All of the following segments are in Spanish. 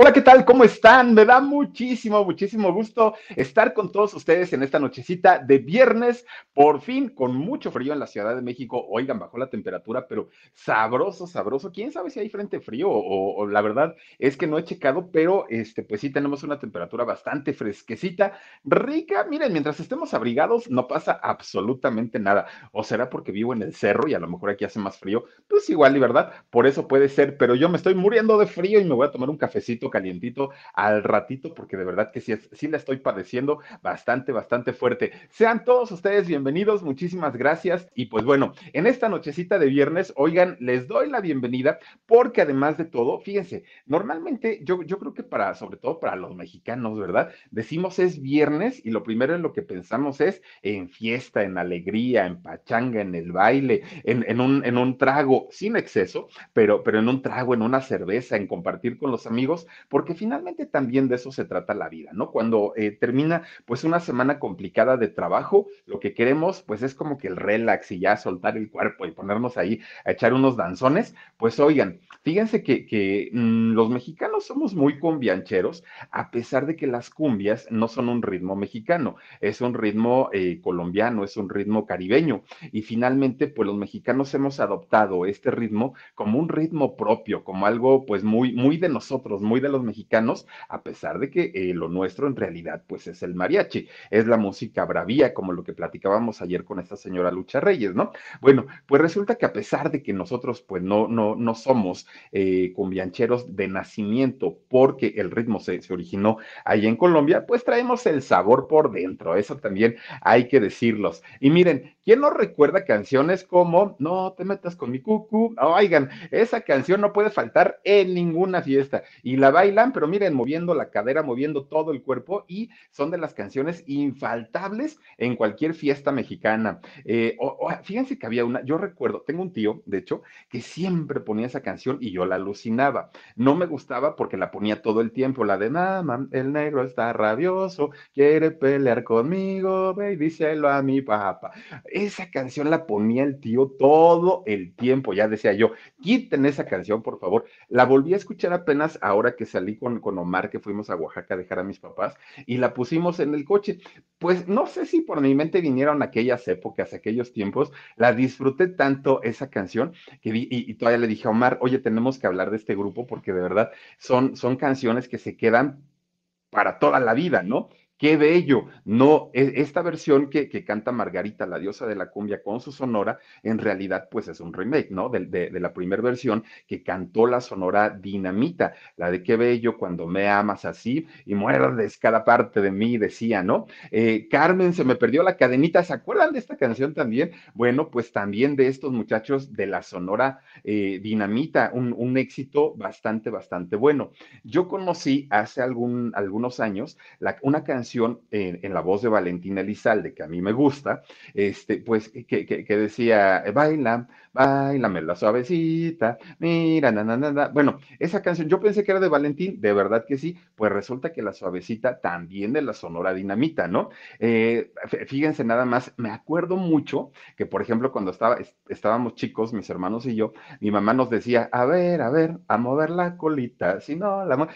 Hola, ¿qué tal? ¿Cómo están? Me da muchísimo, muchísimo gusto estar con todos ustedes en esta nochecita de viernes, por fin, con mucho frío en la Ciudad de México. Oigan, bajó la temperatura, pero sabroso, sabroso. ¿Quién sabe si hay frente frío o, o la verdad es que no he checado, pero este, pues sí tenemos una temperatura bastante fresquecita, rica. Miren, mientras estemos abrigados no pasa absolutamente nada. O será porque vivo en el cerro y a lo mejor aquí hace más frío. Pues igual, y verdad, por eso puede ser, pero yo me estoy muriendo de frío y me voy a tomar un cafecito calientito al ratito, porque de verdad que sí, sí la estoy padeciendo bastante, bastante fuerte. Sean todos ustedes bienvenidos, muchísimas gracias. Y pues bueno, en esta nochecita de viernes, oigan, les doy la bienvenida, porque además de todo, fíjense, normalmente yo, yo creo que para, sobre todo para los mexicanos, ¿verdad? Decimos es viernes y lo primero en lo que pensamos es en fiesta, en alegría, en pachanga, en el baile, en, en, un, en un trago, sin exceso, pero, pero en un trago, en una cerveza, en compartir con los amigos, porque finalmente también de eso se trata la vida, ¿no? Cuando eh, termina pues una semana complicada de trabajo, lo que queremos pues es como que el relax y ya soltar el cuerpo y ponernos ahí a echar unos danzones, pues oigan, fíjense que, que mmm, los mexicanos somos muy cumbiancheros, a pesar de que las cumbias no son un ritmo mexicano, es un ritmo eh, colombiano, es un ritmo caribeño, y finalmente pues los mexicanos hemos adoptado este ritmo como un ritmo propio, como algo pues muy, muy de nosotros, muy de los mexicanos, a pesar de que eh, lo nuestro en realidad pues es el mariachi, es la música bravía, como lo que platicábamos ayer con esta señora Lucha Reyes, ¿no? Bueno, pues resulta que a pesar de que nosotros pues no, no, no somos eh, cumbiancheros de nacimiento, porque el ritmo se, se originó ahí en Colombia, pues traemos el sabor por dentro, eso también hay que decirlos. Y miren, ¿quién no recuerda canciones como No te metas con mi cucu? Oigan, esa canción no puede faltar en ninguna fiesta y la bailan, pero miren, moviendo la cadera, moviendo todo el cuerpo y son de las canciones infaltables en cualquier fiesta mexicana. Eh, fíjense que había una, yo recuerdo, tengo un tío, de hecho, que siempre ponía esa canción y yo la alucinaba. No me gustaba porque la ponía todo el tiempo, la de Mamá, el negro está rabioso, quiere pelear conmigo, ve y díselo a mi papá. Esa canción la ponía el tío todo el tiempo, ya decía yo, quiten esa canción, por favor. La volví a escuchar apenas ahora que salí con, con Omar, que fuimos a Oaxaca a dejar a mis papás, y la pusimos en el coche. Pues no sé si por mi mente vinieron aquellas épocas, aquellos tiempos, la disfruté tanto esa canción que vi, y, y, todavía le dije a Omar, oye, tenemos que hablar de este grupo porque de verdad son, son canciones que se quedan para toda la vida, ¿no? Qué bello. No, esta versión que, canta Margarita, la diosa de la cumbia, con su sonora, en realidad, pues es un remake, ¿no? De, la primera versión que cantó la sonora Dinamita, la de qué bello cuando me amas así y muerdes cada parte de mí, decía, ¿no? Eh, Carmen, se me perdió la cadenita, ¿se acuerdan de esta canción también? Bueno, pues también de estos muchachos de la sonora eh, Dinamita, un, éxito bastante, bastante bueno. Yo conocí hace algún, algunos años una canción en, la voz de Valentina Elizalde, que a mí me gusta, este, pues que, que, decía, baila, bailame la suavecita, mira, na, na, na. Bueno, esa canción, yo pensé que era de Valentín, de verdad que sí, pues resulta que la suavecita también de la Sonora Dinamita, ¿no? Eh, fíjense nada más, me acuerdo mucho que, por ejemplo, cuando estaba, estábamos chicos, mis hermanos y yo, mi mamá nos decía, a ver, a ver, a mover la colita, si no, la...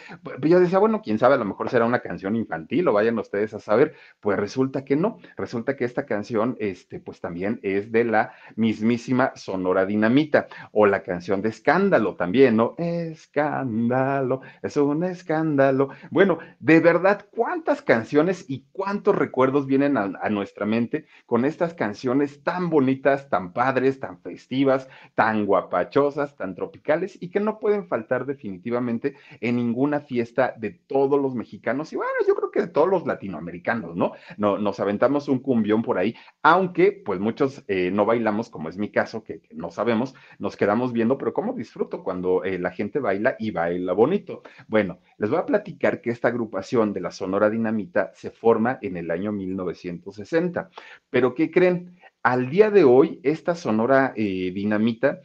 Yo decía, bueno, quién sabe, a lo mejor será una canción infantil o vayan ustedes a saber, pues resulta que no, resulta que esta canción, este, pues también es de la mismísima Sonora Dinamita, o la canción de Escándalo también, ¿no? Escándalo, es un escándalo. Bueno, de verdad, ¿cuántas canciones y cuántos recuerdos vienen a, nuestra mente con estas canciones tan bonitas, tan padres, tan festivas, tan guapachosas, tan tropicales y que no pueden faltar definitivamente en ninguna fiesta de todos los mexicanos y bueno, yo creo que de todos los latinoamericanos, ¿no? no nos aventamos un cumbión por ahí, aunque pues muchos eh, no bailamos, como es mi caso, que, no sabemos, nos quedamos viendo, pero ¿cómo disfruto cuando eh, la gente baila y baila bonito? Bueno, les voy a platicar que esta agrupación de la Sonora Dinamita se forma en el año 1960, pero ¿qué creen? Al día de hoy, esta Sonora eh, Dinamita,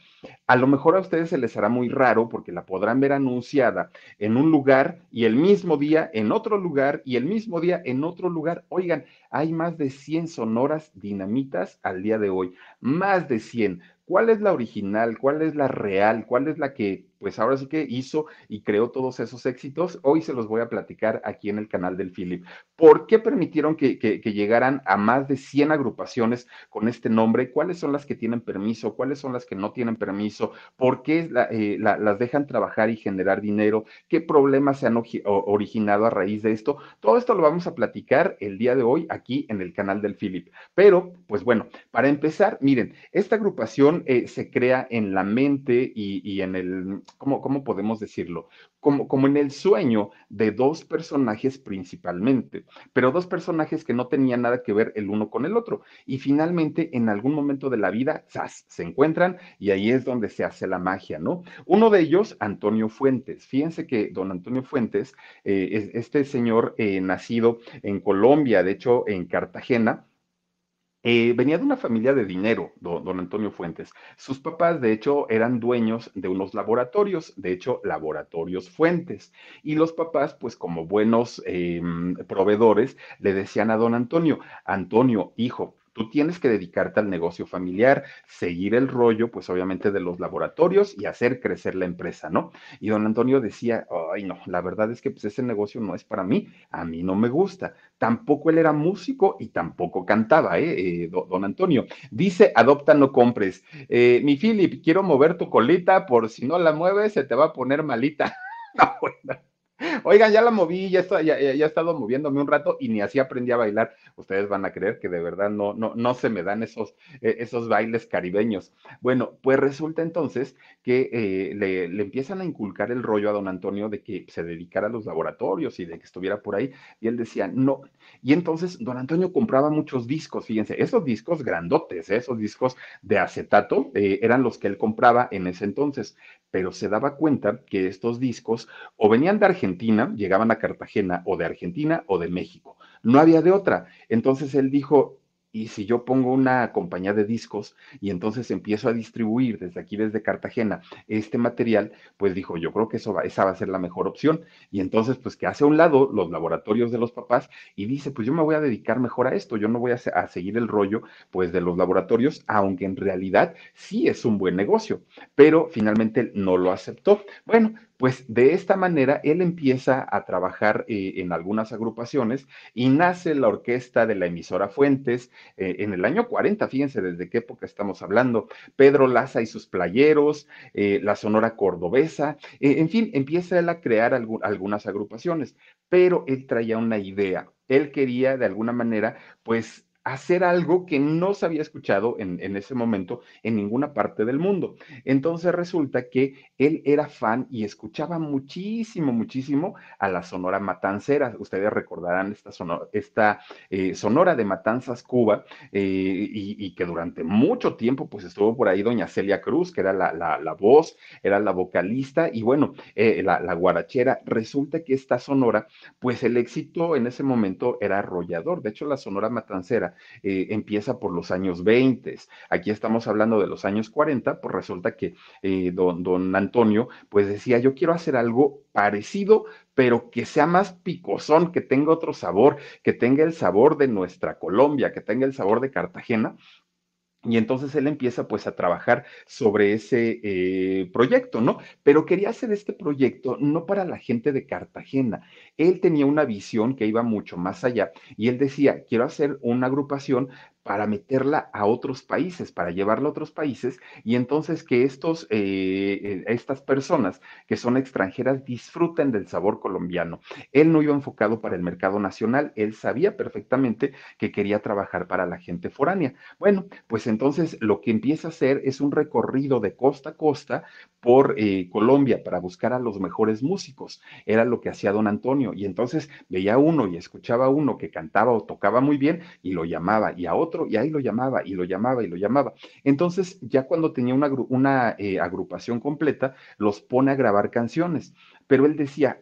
a lo mejor a ustedes se les hará muy raro porque la podrán ver anunciada en un lugar y el mismo día en otro lugar y el mismo día en otro lugar. Oigan, hay más de 100 sonoras dinamitas al día de hoy, más de 100. ¿Cuál es la original? ¿Cuál es la real? ¿Cuál es la que pues ahora sí que hizo y creó todos esos éxitos. Hoy se los voy a platicar aquí en el canal del Philip. ¿Por qué permitieron que, que, llegaran a más de 100 agrupaciones con este nombre? ¿Cuáles son las que tienen permiso? ¿Cuáles son las que no tienen permiso? ¿Por qué eh, la, las dejan trabajar y generar dinero? ¿Qué problemas se han originado a raíz de esto? Todo esto lo vamos a platicar el día de hoy aquí en el canal del Philip. Pero, pues bueno, para empezar, miren, esta agrupación eh, se crea en la mente y en el ¿cómo, cómo podemos decirlo? Como, como, en el sueño de dos personajes principalmente, pero dos personajes que no tenían nada que ver el uno con el otro. Y finalmente, en algún momento de la vida, ¡zas! se encuentran y ahí es donde se hace la magia, ¿no? Uno de ellos, Antonio Fuentes. Fíjense que don Antonio Fuentes, eh, este señor eh, nacido en Colombia, de hecho en Cartagena, eh, venía de una familia de dinero, don, don, Antonio Fuentes. Sus papás, de hecho, eran dueños de unos laboratorios, de hecho, laboratorios Fuentes. Y los papás, pues como buenos eh, proveedores, le decían a don Antonio, Antonio, hijo, Tú tienes que dedicarte al negocio familiar, seguir el rollo, pues obviamente de los laboratorios y hacer crecer la empresa, ¿no? Y don Antonio decía, ay no, la verdad es que pues ese negocio no es para mí, a mí no me gusta. Tampoco él era músico y tampoco cantaba, ¿eh? eh don Antonio. Dice, adopta, no compres. Eh, mi Philip, quiero mover tu colita, por si no la mueves se te va a poner malita. no, bueno. Oigan, ya la moví, ya, ya, he estado moviéndome un rato y ni así aprendí a bailar. Ustedes van a creer que de verdad no, no, se me dan esos, eh, esos bailes caribeños. Bueno, pues resulta entonces que eh, le, empiezan a inculcar el rollo a don Antonio de que se dedicara a los laboratorios y de que estuviera por ahí. Y él decía, no. Y entonces don Antonio compraba muchos discos, fíjense, esos discos grandotes, ¿eh? esos discos de acetato, eran los que él compraba en ese entonces. Pero se daba cuenta que estos discos o venían de Argentina, Argentina, llegaban a Cartagena o de Argentina o de México. No había de otra. Entonces él dijo, y si yo pongo una compañía de discos y entonces empiezo a distribuir desde aquí, desde Cartagena, este material, pues dijo, yo creo que eso va, esa va a ser la mejor opción. Y entonces, pues que hace a un lado los laboratorios de los papás y dice, pues yo me voy a dedicar mejor a esto, yo no voy a, a seguir el rollo, pues de los laboratorios, aunque en realidad sí es un buen negocio, pero finalmente no lo aceptó. Bueno, pues de esta manera él empieza a trabajar eh, en algunas agrupaciones y nace la orquesta de la emisora Fuentes eh, en el año 40, fíjense desde qué época estamos hablando, Pedro Laza y sus playeros, eh, la Sonora Cordobesa, en fin, empieza él a crear alg algunas agrupaciones, pero él traía una idea, él quería de alguna manera, pues hacer algo que no se había escuchado en, en, ese momento en ninguna parte del mundo. Entonces resulta que él era fan y escuchaba muchísimo, muchísimo a la Sonora Matancera. Ustedes recordarán esta sonora, esta, eh, sonora de Matanzas, Cuba, eh, y, que durante mucho tiempo pues estuvo por ahí doña Celia Cruz, que era la, la, voz, era la vocalista, y bueno, eh, la guarachera. Resulta que esta sonora, pues el éxito en ese momento era arrollador. De hecho, la Sonora Matancera eh, empieza por los años 20. Aquí estamos hablando de los años 40, pues resulta que eh, don, don Antonio pues decía, yo quiero hacer algo parecido, pero que sea más picosón, que tenga otro sabor, que tenga el sabor de nuestra Colombia, que tenga el sabor de Cartagena. Y entonces él empieza pues a trabajar sobre ese eh, proyecto, ¿no? Pero quería hacer este proyecto no para la gente de Cartagena. Él tenía una visión que iba mucho más allá y él decía, quiero hacer una agrupación para meterla a otros países, para llevarla a otros países y entonces que estos, eh, estas personas que son extranjeras disfruten del sabor colombiano. Él no iba enfocado para el mercado nacional, él sabía perfectamente que quería trabajar para la gente foránea. Bueno, pues entonces lo que empieza a hacer es un recorrido de costa a costa por eh, Colombia para buscar a los mejores músicos. Era lo que hacía don Antonio y entonces veía uno y escuchaba a uno que cantaba o tocaba muy bien y lo llamaba y a otro y ahí lo llamaba y lo llamaba y lo llamaba. Entonces, ya cuando tenía una, eh, agrupación completa, los pone a grabar canciones. Pero él decía,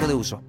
de uso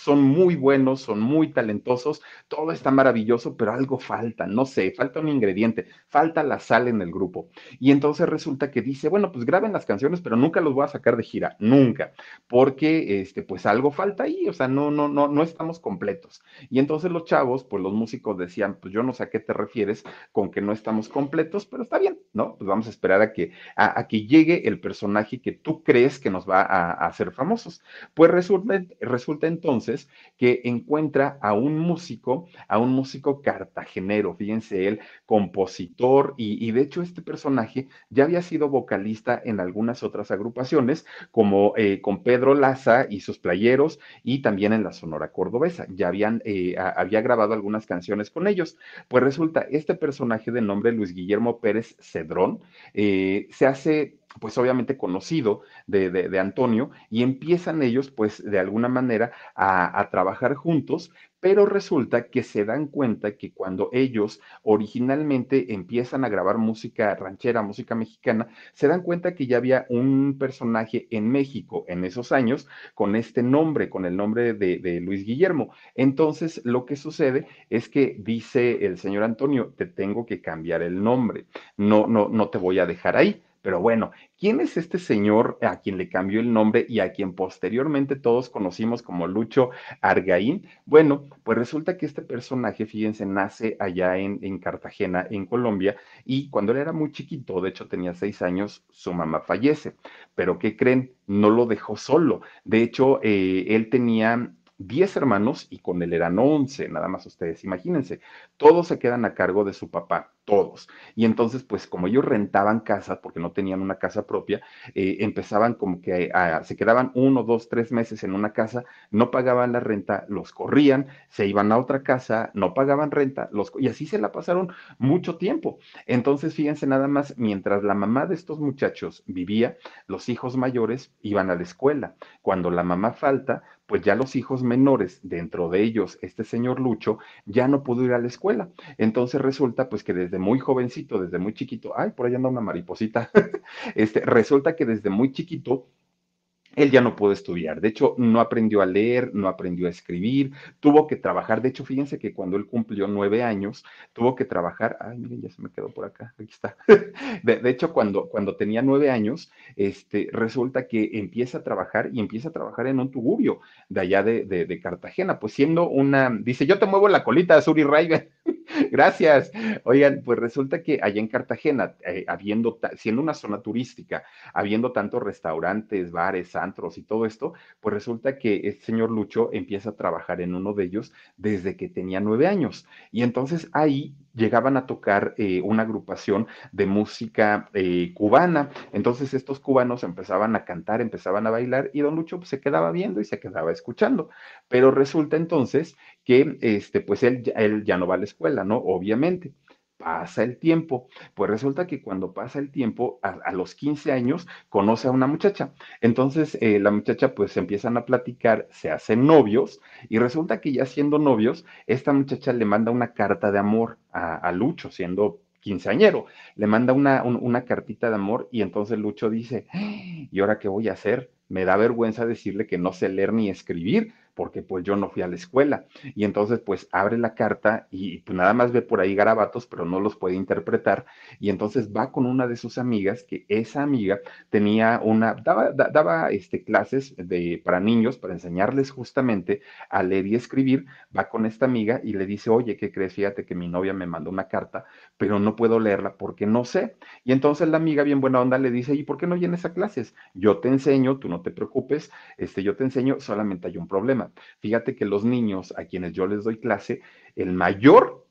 son muy buenos, son muy talentosos, todo está maravilloso, pero algo falta, no sé, falta un ingrediente, falta la sal en el grupo. Y entonces resulta que dice, bueno, pues graben las canciones, pero nunca los voy a sacar de gira, nunca, porque este, pues algo falta ahí, o sea, no, no, no, no estamos completos. Y entonces los chavos, pues los músicos decían, pues yo no sé a qué te refieres con que no estamos completos, pero está bien, ¿no? Pues vamos a esperar a que, a, que llegue el personaje que tú crees que nos va a, a hacer famosos. Pues resulta, resulta entonces que encuentra a un músico, a un músico cartagenero, fíjense él, compositor, y, de hecho este personaje ya había sido vocalista en algunas otras agrupaciones, como eh, con Pedro Laza y sus playeros, y también en la Sonora Cordobesa, ya habían, eh, había grabado algunas canciones con ellos. Pues resulta, este personaje de nombre Luis Guillermo Pérez Cedrón eh, se hace pues obviamente conocido de, de, Antonio, y empiezan ellos, pues de alguna manera, a, a, trabajar juntos, pero resulta que se dan cuenta que cuando ellos originalmente empiezan a grabar música ranchera, música mexicana, se dan cuenta que ya había un personaje en México en esos años con este nombre, con el nombre de, de Luis Guillermo. Entonces, lo que sucede es que dice el señor Antonio, te tengo que cambiar el nombre, no, no, no te voy a dejar ahí pero bueno, ¿quién es este señor a quien le cambió el nombre y a quien posteriormente todos conocimos como Lucho Argaín? Bueno, pues resulta que este personaje, fíjense, nace allá en, en Cartagena, en Colombia, y cuando él era muy chiquito, de hecho tenía seis años, su mamá fallece. Pero ¿qué creen? No lo dejó solo. De hecho, eh, él tenía 10 hermanos y con él eran 11, nada más ustedes imagínense. Todos se quedan a cargo de su papá todos. Y entonces, pues como ellos rentaban casas, porque no tenían una casa propia, eh, empezaban como que se quedaban uno, dos, tres meses en una casa, no pagaban la renta, los corrían, se iban a otra casa, no pagaban renta, los, y así se la pasaron mucho tiempo. Entonces, fíjense nada más, mientras la mamá de estos muchachos vivía, los hijos mayores iban a la escuela. Cuando la mamá falta, pues ya los hijos menores, dentro de ellos este señor Lucho, ya no pudo ir a la escuela. Entonces resulta pues que desde muy jovencito, desde muy chiquito, ay, por ahí anda una mariposita, este, resulta que desde muy chiquito él ya no pudo estudiar. De hecho, no aprendió a leer, no aprendió a escribir, tuvo que trabajar. De hecho, fíjense que cuando él cumplió nueve años, tuvo que trabajar. Ay, miren, ya se me quedó por acá. Aquí está. De, hecho, cuando, cuando tenía nueve años, este, resulta que empieza a trabajar y empieza a trabajar en un tugurio de allá de, de, Cartagena, pues siendo una, dice, yo te muevo la colita, Suri Raiga. Gracias. Oigan, pues resulta que allá en Cartagena, eh, habiendo, siendo una zona turística, habiendo tantos restaurantes, bares, antros y todo esto, pues resulta que el señor Lucho empieza a trabajar en uno de ellos desde que tenía nueve años. Y entonces ahí llegaban a tocar eh, una agrupación de música eh, cubana. Entonces estos cubanos empezaban a cantar, empezaban a bailar y don Lucho pues, se quedaba viendo y se quedaba escuchando. Pero resulta entonces que este, pues él, él ya no va a la escuela, ¿no? Obviamente. Pasa el tiempo. Pues resulta que cuando pasa el tiempo, a, los 15 años, conoce a una muchacha. Entonces, eh, la muchacha pues empiezan a platicar, se hacen novios y resulta que ya siendo novios, esta muchacha le manda una carta de amor a, Lucho, siendo quinceañero, le manda una, una cartita de amor y entonces Lucho dice, ¿y ahora qué voy a hacer? Me da vergüenza decirle que no sé leer ni escribir, porque pues yo no fui a la escuela. Y entonces pues abre la carta y pues nada más ve por ahí garabatos, pero no los puede interpretar. Y entonces va con una de sus amigas, que esa amiga tenía una, daba, daba este, clases de, para niños, para enseñarles justamente a leer y escribir. Va con esta amiga y le dice, oye, ¿qué crees? Fíjate que mi novia me mandó una carta, pero no puedo leerla porque no sé. Y entonces la amiga, bien buena onda, le dice, ¿y por qué no vienes a clases? Yo te enseño, tú no te preocupes, este, yo te enseño, solamente hay un problema Fíjate que los niños a quienes yo les doy clase, el mayor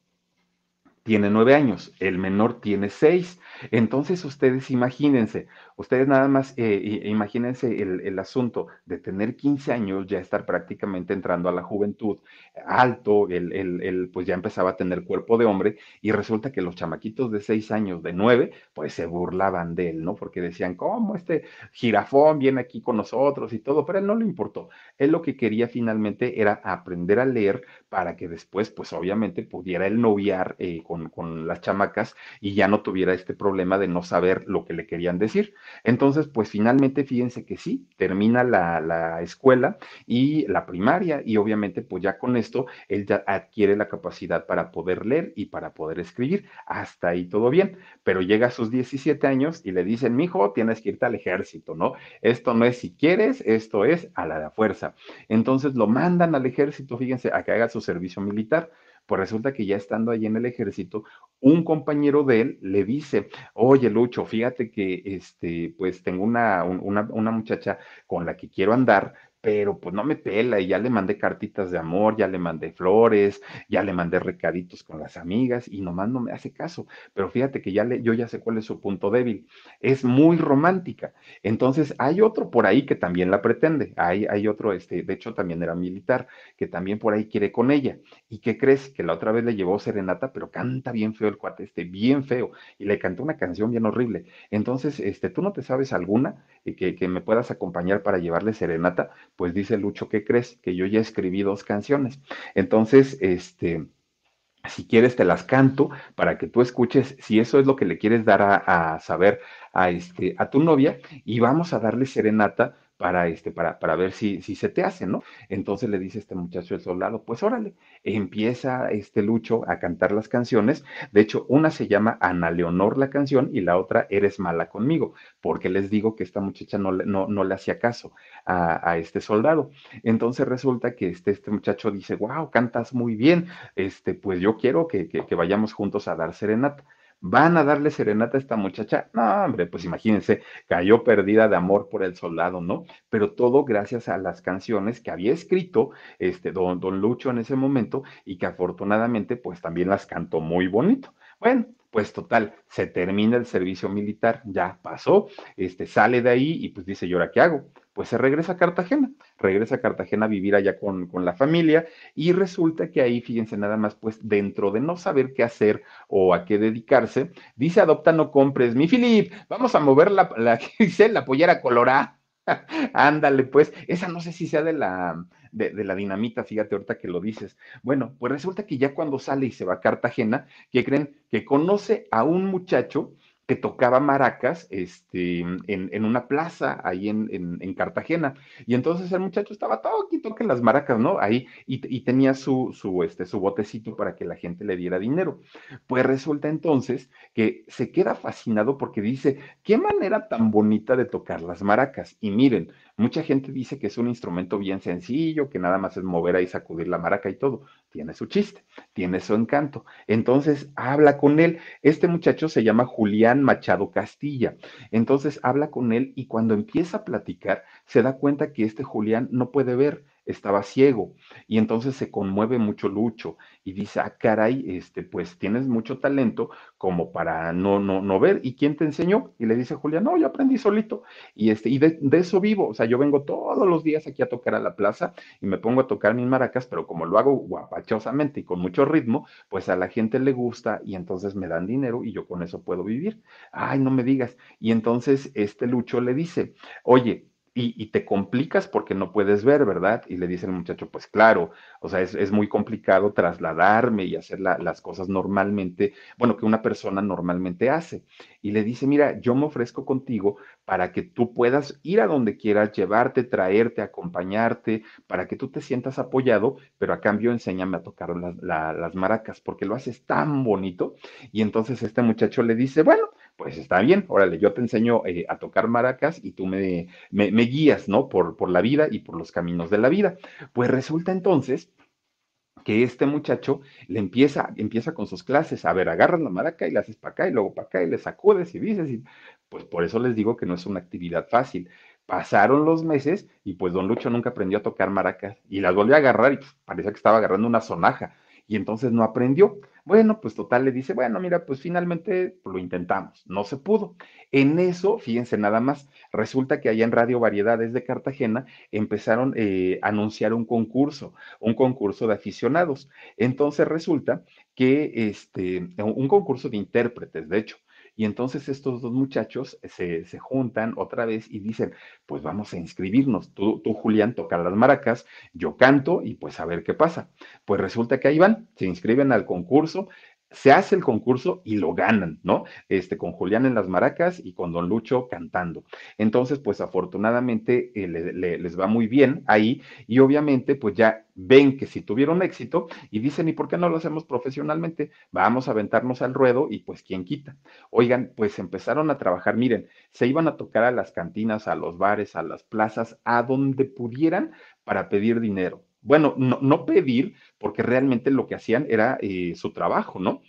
tiene nueve años, el menor tiene seis. Entonces ustedes imagínense, ustedes nada más eh, imagínense el, asunto de tener 15 años, ya estar prácticamente entrando a la juventud, alto, el, pues ya empezaba a tener cuerpo de hombre y resulta que los chamaquitos de seis años, de nueve, pues se burlaban de él, ¿no? Porque decían, ¿cómo este jirafón viene aquí con nosotros y todo? Pero él no le importó. Él lo que quería finalmente era aprender a leer para que después, pues obviamente pudiera él noviar eh, con con, las chamacas y ya no tuviera este problema de no saber lo que le querían decir. Entonces, pues finalmente fíjense que sí, termina la, la escuela y la primaria y obviamente pues ya con esto él ya adquiere la capacidad para poder leer y para poder escribir. Hasta ahí todo bien, pero llega a sus 17 años y le dicen, mijo, tienes que irte al ejército, ¿no? Esto no es si quieres, esto es a la fuerza. Entonces lo mandan al ejército, fíjense, a que haga su servicio militar. Pues resulta que ya estando ahí en el ejército, un compañero de él le dice, oye Lucho, fíjate que este, pues tengo una, una, una muchacha con la que quiero andar, pero pues no me pela y ya le mandé cartitas de amor, ya le mandé flores, ya le mandé recaditos con las amigas y nomás no me hace caso. Pero fíjate que ya le, yo ya sé cuál es su punto débil. Es muy romántica. Entonces hay otro por ahí que también la pretende. Hay, hay otro, este, de hecho también era militar, que también por ahí quiere con ella. ¿Y qué crees? Que la otra vez le llevó serenata, pero canta bien feo el cuate, este, bien feo. Y le cantó una canción bien horrible. Entonces, este, tú no te sabes alguna eh, que, que me puedas acompañar para llevarle serenata pues dice Lucho, ¿qué crees? Que yo ya escribí dos canciones. Entonces, este, si quieres te las canto para que tú escuches si eso es lo que le quieres dar a, a saber a, este, a tu novia y vamos a darle serenata para, este, para, para ver si, si se te hace, ¿no? Entonces le dice este muchacho el soldado, pues órale, empieza este Lucho a cantar las canciones. De hecho, una se llama Ana Leonor la canción y la otra Eres mala conmigo, porque les digo que esta muchacha no, no, no le hacía caso a, a, este soldado. Entonces resulta que este, este muchacho dice, wow, cantas muy bien, este, pues yo quiero que, que, que vayamos juntos a dar serenata van a darle serenata a esta muchacha. No, hombre, pues imagínense, cayó perdida de amor por el soldado, ¿no? Pero todo gracias a las canciones que había escrito este don, don Lucho en ese momento y que afortunadamente pues también las cantó muy bonito. Bueno, pues total, se termina el servicio militar, ya pasó, este sale de ahí y pues dice, ¿y ahora qué hago? pues se regresa a Cartagena, regresa a Cartagena a vivir allá con, con, la familia y resulta que ahí, fíjense nada más, pues dentro de no saber qué hacer o a qué dedicarse, dice adopta no compres, mi Filip, vamos a mover la, la, la pollera colorada. Ándale, pues, esa no sé si sea de la, de, la dinamita, fíjate ahorita que lo dices. Bueno, pues resulta que ya cuando sale y se va a Cartagena, que creen que conoce a un muchacho que tocaba maracas este, en, en una plaza ahí en, en, en, Cartagena. Y entonces el muchacho estaba todo aquí, toque las maracas, ¿no? Ahí, y, y, tenía su, su, este, su botecito para que la gente le diera dinero. Pues resulta entonces que se queda fascinado porque dice, qué manera tan bonita de tocar las maracas. Y miren, mucha gente dice que es un instrumento bien sencillo, que nada más es mover ahí, sacudir la maraca y todo. Tiene su chiste, tiene su encanto. Entonces habla con él. Este muchacho se llama Julián Machado Castilla. Entonces habla con él y cuando empieza a platicar, se da cuenta que este Julián no puede ver, estaba ciego y entonces se conmueve mucho Lucho y dice, ah, caray, este, pues tienes mucho talento como para no, no, no ver. ¿Y quién te enseñó? Y le dice Julia, no, yo aprendí solito y, este, y de, de eso vivo. O sea, yo vengo todos los días aquí a tocar a la plaza y me pongo a tocar mis maracas, pero como lo hago guapachosamente y con mucho ritmo, pues a la gente le gusta y entonces me dan dinero y yo con eso puedo vivir. Ay, no me digas. Y entonces este Lucho le dice, oye, y, te complicas porque no puedes ver, ¿verdad? Y le dice el muchacho, pues claro, o sea, es, muy complicado trasladarme y hacer las cosas normalmente, bueno, que una persona normalmente hace. Y le dice, mira, yo me ofrezco contigo para que tú puedas ir a donde quieras, llevarte, traerte, acompañarte, para que tú te sientas apoyado, pero a cambio enséñame a tocar las maracas, porque lo haces tan bonito. Y entonces este muchacho le dice, bueno, pues está bien, órale, yo te enseño eh, a tocar maracas y tú me, me, guías, ¿no? Por, por la vida y por los caminos de la vida. Pues resulta entonces que este muchacho le empieza, empieza con sus clases, a ver, agarras la maraca y la haces para acá y luego para acá y le sacudes y dices, pues por eso les digo que no es una actividad fácil. Pasaron los meses y pues don Lucho nunca aprendió a tocar maracas y las volvió a agarrar y pues, parecía que estaba agarrando una sonaja y entonces no aprendió. Bueno, pues total le dice, bueno, mira, pues finalmente lo intentamos, no se pudo. En eso, fíjense nada más, resulta que allá en Radio Variedades de Cartagena empezaron eh, a anunciar un concurso, un concurso de aficionados. Entonces resulta que este, un concurso de intérpretes, de hecho, y entonces estos dos muchachos se, juntan otra vez y dicen, pues vamos a inscribirnos. Tú, tú, Julián, toca las maracas, yo canto y pues a ver qué pasa. Pues resulta que ahí van, se inscriben al concurso, se hace el concurso y lo ganan, ¿no? Este, con Julián en las maracas y con Don Lucho cantando. Entonces, pues afortunadamente eh, les va muy bien ahí y obviamente pues ya ven que si tuvieron éxito y dicen, ¿y por qué no lo hacemos profesionalmente? Vamos a aventarnos al ruedo y pues quién quita. Oigan, pues empezaron a trabajar, miren, se iban a tocar a las cantinas, a los bares, a las plazas, a donde pudieran para pedir dinero bueno, no, pedir, porque realmente lo que hacían era eh, su trabajo, ¿no?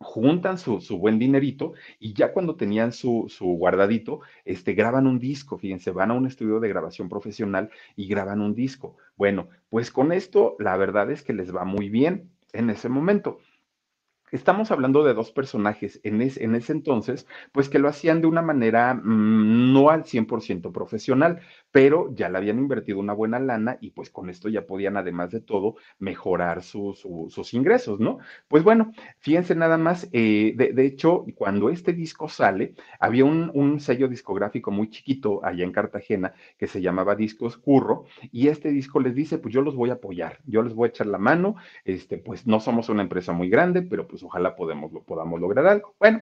juntan su, buen dinerito y ya cuando tenían su, su, guardadito, este, graban un disco, fíjense, van a un estudio de grabación profesional y graban un disco. Bueno, pues con esto la verdad es que les va muy bien en ese momento. Estamos hablando de dos personajes en, en ese entonces, pues que lo hacían de una manera mm, no al 100% profesional, pero ya le habían invertido una buena lana y pues con esto ya podían, además de todo, mejorar sus ingresos, ¿no? Pues bueno, fíjense nada más, eh, de, hecho, cuando este disco sale, había un, sello discográfico muy chiquito allá en Cartagena que se llamaba Discos Curro y este disco les dice, pues yo los voy a apoyar, yo les voy a echar la mano, este, pues no somos una empresa muy grande, pero pues ojalá podemos, podamos lograr algo. Bueno.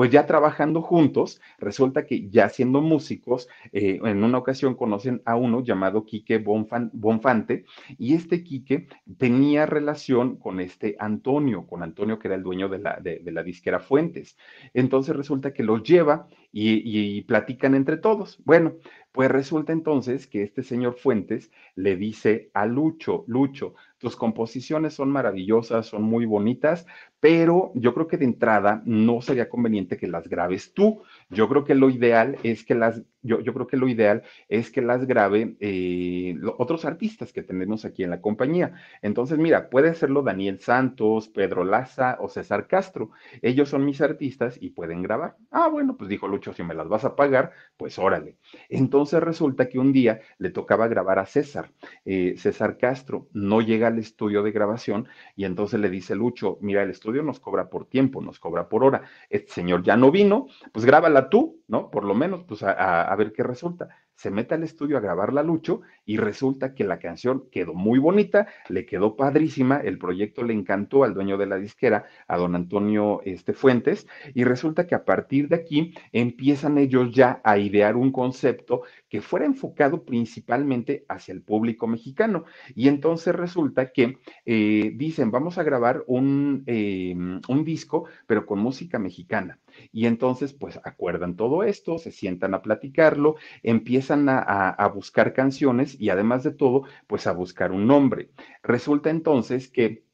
pues ya trabajando juntos, resulta que ya siendo músicos, eh, en una ocasión conocen a uno llamado Quique Bonfante, y este Quique tenía relación con este Antonio, con Antonio que era el dueño de la, de, la disquera Fuentes. Entonces resulta que los lleva y, platican entre todos. Bueno, pues resulta entonces que este señor Fuentes le dice a Lucho, Lucho, tus composiciones son maravillosas, son muy bonitas, pero yo creo que de entrada no sería conveniente que las grabes tú. Yo creo que lo ideal es que las yo, creo que lo ideal es que las grabe eh, otros artistas que tenemos aquí en la compañía. Entonces, mira, puede hacerlo Daniel Santos, Pedro Laza o César Castro. Ellos son mis artistas y pueden grabar. Ah, bueno, pues dijo Lucho, si me las vas a pagar, pues órale. Entonces resulta que un día le tocaba grabar a César. Eh, César Castro no llega al estudio de grabación y entonces le dice Lucho, mira, el estudio nos cobra por tiempo, nos cobra por hora. Este señor ya no vino, pues grábala tú, ¿no? Por lo menos, pues a, ver qué resulta se mete al estudio a grabar la Lucho y resulta que la canción quedó muy bonita, le quedó padrísima, el proyecto le encantó al dueño de la disquera, a don Antonio este, Fuentes, y resulta que a partir de aquí empiezan ellos ya a idear un concepto que fuera enfocado principalmente hacia el público mexicano. Y entonces resulta que eh, dicen, vamos a grabar un, eh, un disco, pero con música mexicana. Y entonces, pues acuerdan todo esto, se sientan a platicarlo, empiezan a, buscar canciones y además de todo, pues a buscar un nombre. Resulta entonces que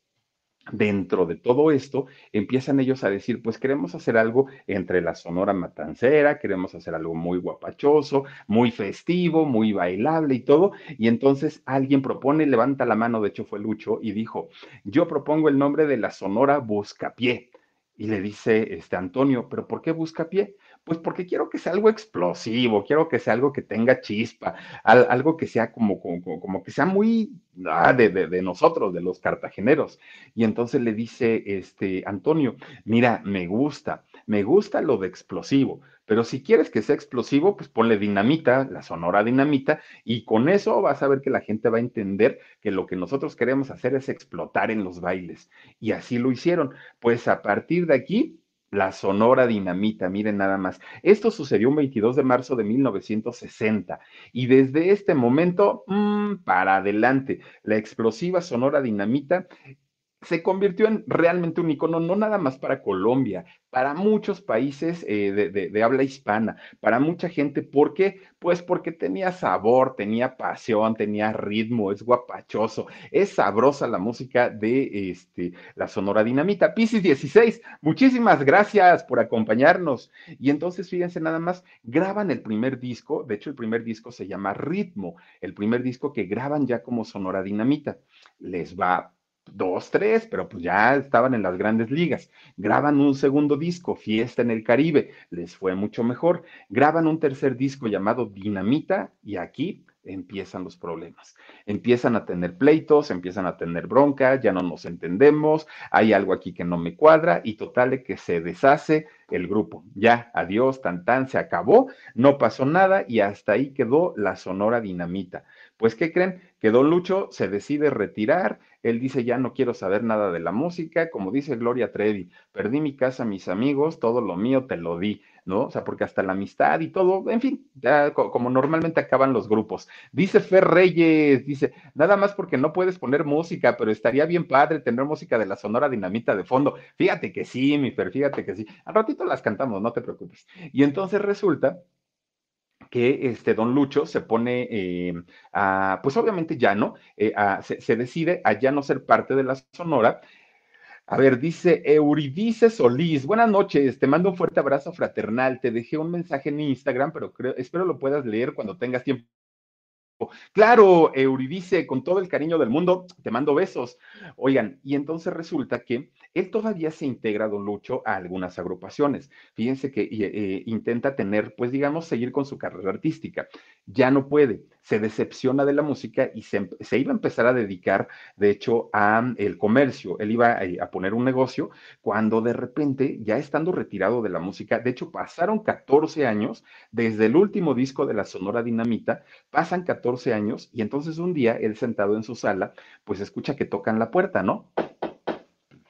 dentro de todo esto, empiezan ellos a decir, pues queremos hacer algo entre la Sonora Matancera, queremos hacer algo muy guapachoso, muy festivo, muy bailable y todo. Y entonces alguien propone, levanta la mano, de hecho fue Lucho, y dijo, yo propongo el nombre de la Sonora Buscapié. Y le dice este Antonio, ¿pero por qué busca pie? Pues porque quiero que sea algo explosivo, quiero que sea algo que tenga chispa, algo que sea como, como, como que sea muy ah, de, nosotros, de los cartageneros. Y entonces le dice este Antonio, mira, me gusta, me gusta lo de explosivo, pero si quieres que sea explosivo, pues ponle dinamita, la sonora dinamita, y con eso vas a ver que la gente va a entender que lo que nosotros queremos hacer es explotar en los bailes. Y así lo hicieron. Pues a partir de aquí, la Sonora Dinamita, miren nada más. Esto sucedió un 22 de marzo de 1960 y desde este momento, mmm, para adelante, la explosiva Sonora Dinamita se convirtió en realmente un icono, no nada más para Colombia, para muchos países eh, de, habla hispana, para mucha gente. ¿Por qué? Pues porque tenía sabor, tenía pasión, tenía ritmo, es guapachoso, es sabrosa la música de este, la Sonora Dinamita. Piscis 16, muchísimas gracias por acompañarnos. Y entonces, fíjense nada más, graban el primer disco, de hecho el primer disco se llama Ritmo, el primer disco que graban ya como Sonora Dinamita. Les va dos, tres, pero pues ya estaban en las grandes ligas. Graban un segundo disco, Fiesta en el Caribe, les fue mucho mejor. Graban un tercer disco llamado Dinamita y aquí empiezan los problemas. Empiezan a tener pleitos, empiezan a tener bronca, ya no nos entendemos, hay algo aquí que no me cuadra y total de que se deshace el grupo. Ya, adiós, tan tan, se acabó, no pasó nada y hasta ahí quedó la Sonora Dinamita. Pues, ¿qué creen? Que Don Lucho se decide retirar, él dice, ya no quiero saber nada de la música, como dice Gloria Trevi, perdí mi casa, mis amigos, todo lo mío te lo di, ¿no? O sea, porque hasta la amistad y todo, en fin, como normalmente acaban los grupos. Dice Fer Reyes, dice, nada más porque no puedes poner música, pero estaría bien padre tener música de la Sonora Dinamita de fondo. Fíjate que sí, mi Fer, fíjate que sí. Al ratito las cantamos, no te preocupes. Y entonces resulta que este don Lucho se pone, eh, a, pues obviamente ya no, eh, se, decide a ya no ser parte de la Sonora. A ver, dice Euridice Solís, buenas noches, te mando un fuerte abrazo fraternal, te dejé un mensaje en Instagram, pero creo, espero lo puedas leer cuando tengas tiempo. Claro, Euridice, con todo el cariño del mundo, te mando besos. Oigan, y entonces resulta que él todavía se integra, don Lucho, a algunas agrupaciones. Fíjense que eh, intenta tener, pues digamos, seguir con su carrera artística. Ya no puede, se decepciona de la música y se, iba a empezar a dedicar, de hecho, a el comercio. Él iba a, a, poner un negocio cuando de repente, ya estando retirado de la música, de hecho, pasaron 14 años desde el último disco de la Sonora Dinamita, pasan 14 años y entonces un día él sentado en su sala, pues escucha que tocan la puerta, ¿no?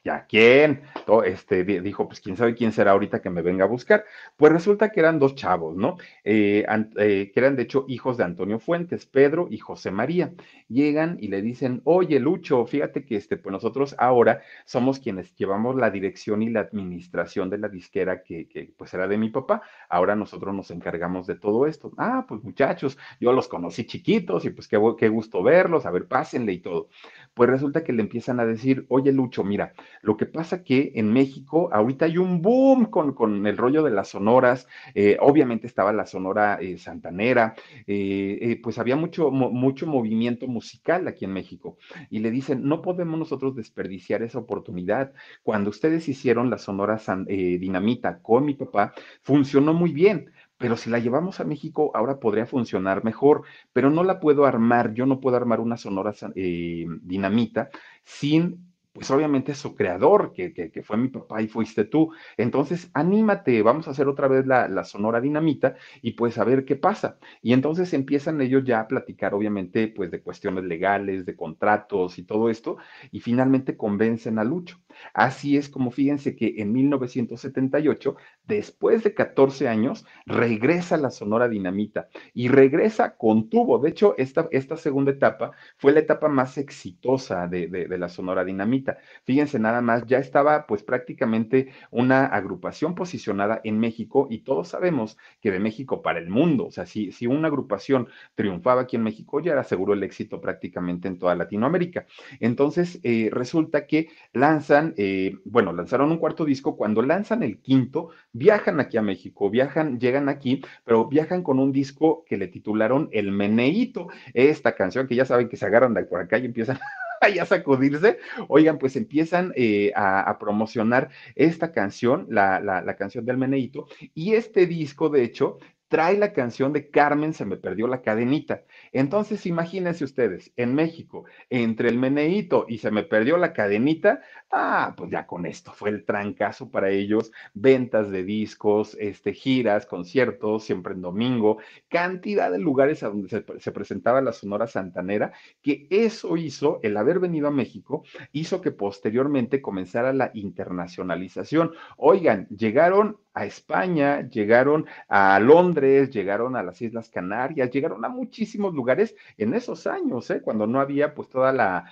Ya, ¿quién? Este, dijo, pues quién sabe quién será ahorita que me venga a buscar. Pues resulta que eran dos chavos, ¿no? Eh, eh, que eran de hecho hijos de Antonio Fuentes, Pedro y José María. Llegan y le dicen, oye, Lucho, fíjate que este, pues nosotros ahora somos quienes llevamos la dirección y la administración de la disquera que, pues era de mi papá. Ahora nosotros nos encargamos de todo esto. Ah, pues muchachos, yo los conocí chiquitos y pues qué, qué gusto verlos, a ver, pásenle y todo. Pues resulta que le empiezan a decir, oye, Lucho, mira, lo que pasa que en México ahorita hay un boom con, el rollo de las sonoras, eh, obviamente estaba la sonora eh, santanera, eh, pues había mucho, mucho movimiento musical aquí en México. Y le dicen, no podemos nosotros desperdiciar esa oportunidad. Cuando ustedes hicieron la sonora dinamita con mi papá, funcionó muy bien pero si la llevamos a México ahora podría funcionar mejor, pero no la puedo armar, yo no puedo armar una sonora dinamita sin pues obviamente su creador, que, que, fue mi papá y fuiste tú. Entonces, anímate, vamos a hacer otra vez la, la Sonora Dinamita y pues a ver qué pasa. Y entonces empiezan ellos ya a platicar, obviamente, pues de cuestiones legales, de contratos y todo esto, y finalmente convencen a Lucho. Así es como fíjense que en 1978, después de 14 años, regresa la Sonora Dinamita y regresa con tubo. De hecho, esta, esta segunda etapa fue la etapa más exitosa de, de, la Sonora Dinamita. Fíjense nada más, ya estaba pues prácticamente una agrupación posicionada en México y todos sabemos que de México para el mundo, o sea, si, si una agrupación triunfaba aquí en México, ya era seguro el éxito prácticamente en toda Latinoamérica. Entonces, eh, resulta que lanzan eh, bueno, lanzaron un cuarto disco, cuando lanzan el quinto, viajan aquí a México, viajan, llegan aquí, pero viajan con un disco que le titularon El Meneíto, esta canción que ya saben que se agarran de por acá y empiezan a sacudirse, oigan, pues empiezan eh, a, promocionar esta canción, la, la, canción del Meneíto, y este disco, de hecho, trae la canción de Carmen se me perdió la cadenita. Entonces, imagínense ustedes, en México, entre el meneíto y se me perdió la cadenita, ah, pues ya con esto fue el trancazo para ellos, ventas de discos, este, giras, conciertos, siempre en domingo, cantidad de lugares a donde se, se presentaba la Sonora Santanera, que eso hizo, el haber venido a México, hizo que posteriormente comenzara la internacionalización. Oigan, llegaron a España, llegaron a Londres, llegaron a las Islas Canarias, llegaron a muchísimos lugares en esos años, ¿eh? cuando no había pues toda la,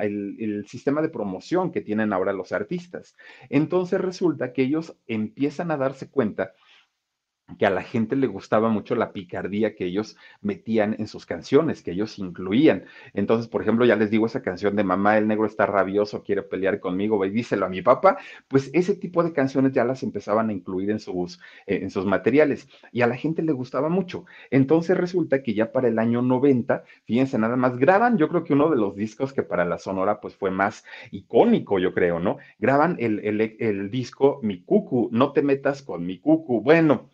el, el sistema de promoción que tienen ahora los artistas. Entonces resulta que ellos empiezan a darse cuenta que a la gente le gustaba mucho la picardía que ellos metían en sus canciones, que ellos incluían. Entonces, por ejemplo, ya les digo esa canción de Mamá, el negro está rabioso, quiere pelear conmigo, díselo a mi papá, pues ese tipo de canciones ya las empezaban a incluir en sus, eh, en sus materiales y a la gente le gustaba mucho. Entonces resulta que ya para el año 90, fíjense nada más, graban, yo creo que uno de los discos que para la Sonora pues fue más icónico, yo creo, ¿no? Graban el, el, el disco Mi Cucu, no te metas con mi Cucu. Bueno,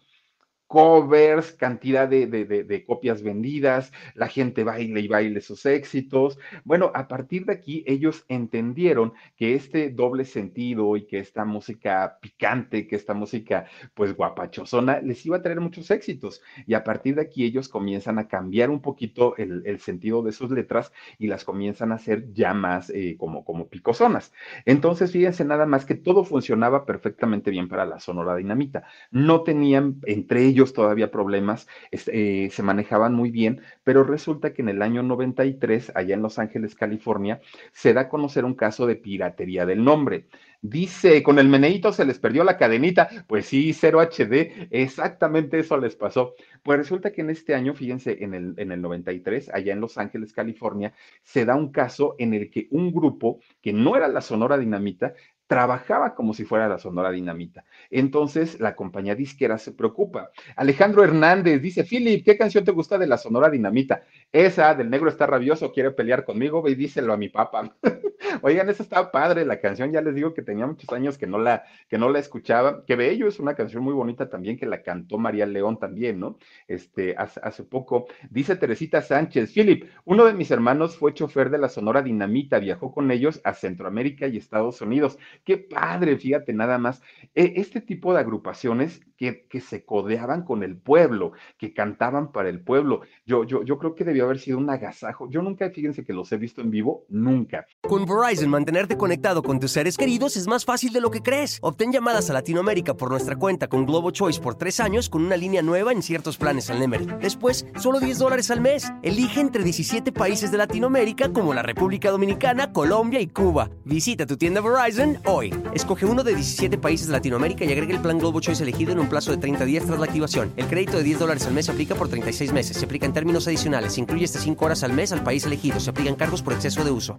covers, cantidad de, copias vendidas, la gente baile y baile sus éxitos. Bueno, a partir de aquí ellos entendieron que este doble sentido y que esta música picante, que esta música pues guapachosona, les iba a traer muchos éxitos. Y a partir de aquí ellos comienzan a cambiar un poquito el, sentido de sus letras y las comienzan a hacer ya más eh, como, como picosonas. Entonces, fíjense nada más que todo funcionaba perfectamente bien para la Sonora Dinamita. No tenían entre ellos ellos todavía problemas, eh, se manejaban muy bien, pero resulta que en el año 93, allá en Los Ángeles, California, se da a conocer un caso de piratería del nombre. Dice, con el meneito se les perdió la cadenita. Pues sí, 0 HD, exactamente eso les pasó. Pues resulta que en este año, fíjense, en el, en el 93, allá en Los Ángeles, California, se da un caso en el que un grupo que no era la Sonora Dinamita trabajaba como si fuera la Sonora Dinamita. Entonces la compañía disquera se preocupa. Alejandro Hernández dice, Philip, ¿qué canción te gusta de la Sonora Dinamita? Esa del negro está rabioso, quiere pelear conmigo, y díselo a mi papá. Oigan, esa está padre, la canción, ya les digo que tenía muchos años que no la, que no la escuchaba. Que Bello es una canción muy bonita también, que la cantó María León también, ¿no? Este, hace, hace poco. Dice Teresita Sánchez, Philip, uno de mis hermanos fue chofer de la Sonora Dinamita, viajó con ellos a Centroamérica y Estados Unidos. Qué padre, fíjate nada más. E, este tipo de agrupaciones que, que, se codeaban con el pueblo, que cantaban para el pueblo. Yo, yo, yo creo que debió haber sido un agasajo. Yo nunca, fíjense que los he visto en vivo, nunca. Con Verizon, mantenerte conectado con tus seres queridos es más fácil de lo que crees. Obtén llamadas a Latinoamérica por nuestra cuenta con Globo Choice por tres años con una línea nueva en ciertos planes al Nemery. Después, solo 10 dólares al mes. Elige entre 17 países de Latinoamérica como la República Dominicana, Colombia y Cuba. Visita tu tienda Verizon hoy. Escoge uno de 17 países de Latinoamérica y agrega el plan Globo Choice elegido en un plazo de 30 días tras la activación. El crédito de 10 dólares al mes se aplica por 36 meses. Se aplica en términos adicionales. Se incluye hasta 5 horas al mes al país elegido. Se aplican cargos por exceso de uso.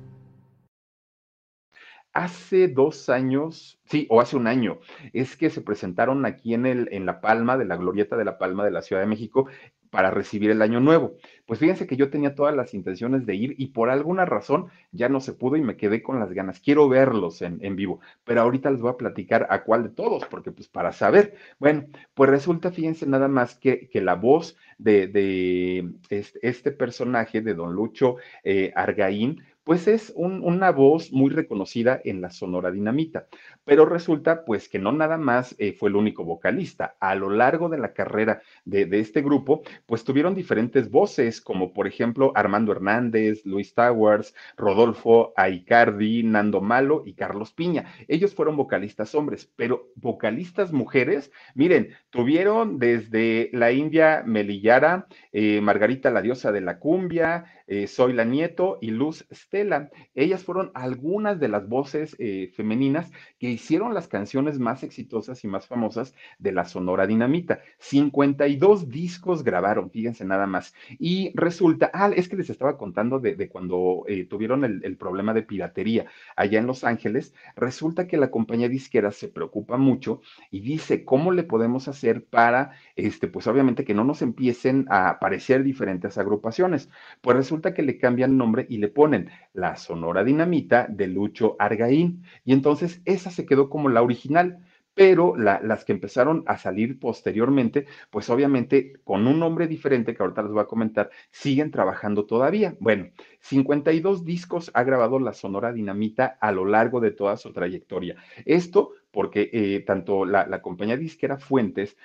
Hace dos años, sí, o hace un año, es que se presentaron aquí en, el, en La Palma, de la Glorieta de La Palma de la Ciudad de México, para recibir el año nuevo. Pues fíjense que yo tenía todas las intenciones de ir y por alguna razón ya no se pudo y me quedé con las ganas. Quiero verlos en, vivo, pero ahorita les voy a platicar a cuál de todos, porque pues para saber. Bueno, pues resulta, fíjense nada más que, que la voz de, este, personaje de don Lucho eh, Argaín, pues es una voz muy reconocida en la Sonora Dinamita. Pero resulta pues que no nada más eh, fue el único vocalista. A lo largo de la carrera de, este grupo, pues tuvieron diferentes voces, como por ejemplo Armando Hernández, Luis Towers, Rodolfo Aicardi, Nando Malo y Carlos Piña. Ellos fueron vocalistas hombres, pero vocalistas mujeres, miren, tuvieron desde la India Melillara, eh, Margarita la diosa de la cumbia, eh, Soy la Nieto y Luz Stella. Ellas fueron algunas de las voces eh, femeninas que hicieron las canciones más exitosas y más famosas de la Sonora Dinamita. 52 discos grabaron, fíjense nada más. Y resulta, ah, es que les estaba contando de, cuando eh, tuvieron el, el, problema de piratería allá en Los Ángeles. Resulta que la compañía disquera se preocupa mucho y dice, ¿cómo le podemos hacer para, este, pues obviamente que no nos empiecen a aparecer diferentes agrupaciones? Pues resulta que le cambian nombre y le ponen la Sonora Dinamita de Lucho Argaín. Y entonces esa se quedó como la original pero las que empezaron a salir posteriormente, pues obviamente con un nombre diferente que ahorita les voy a comentar, siguen trabajando todavía. Bueno, 52 discos ha grabado la Sonora Dinamita a lo largo de toda su trayectoria. Esto porque eh, tanto la, la compañía disquera Fuentes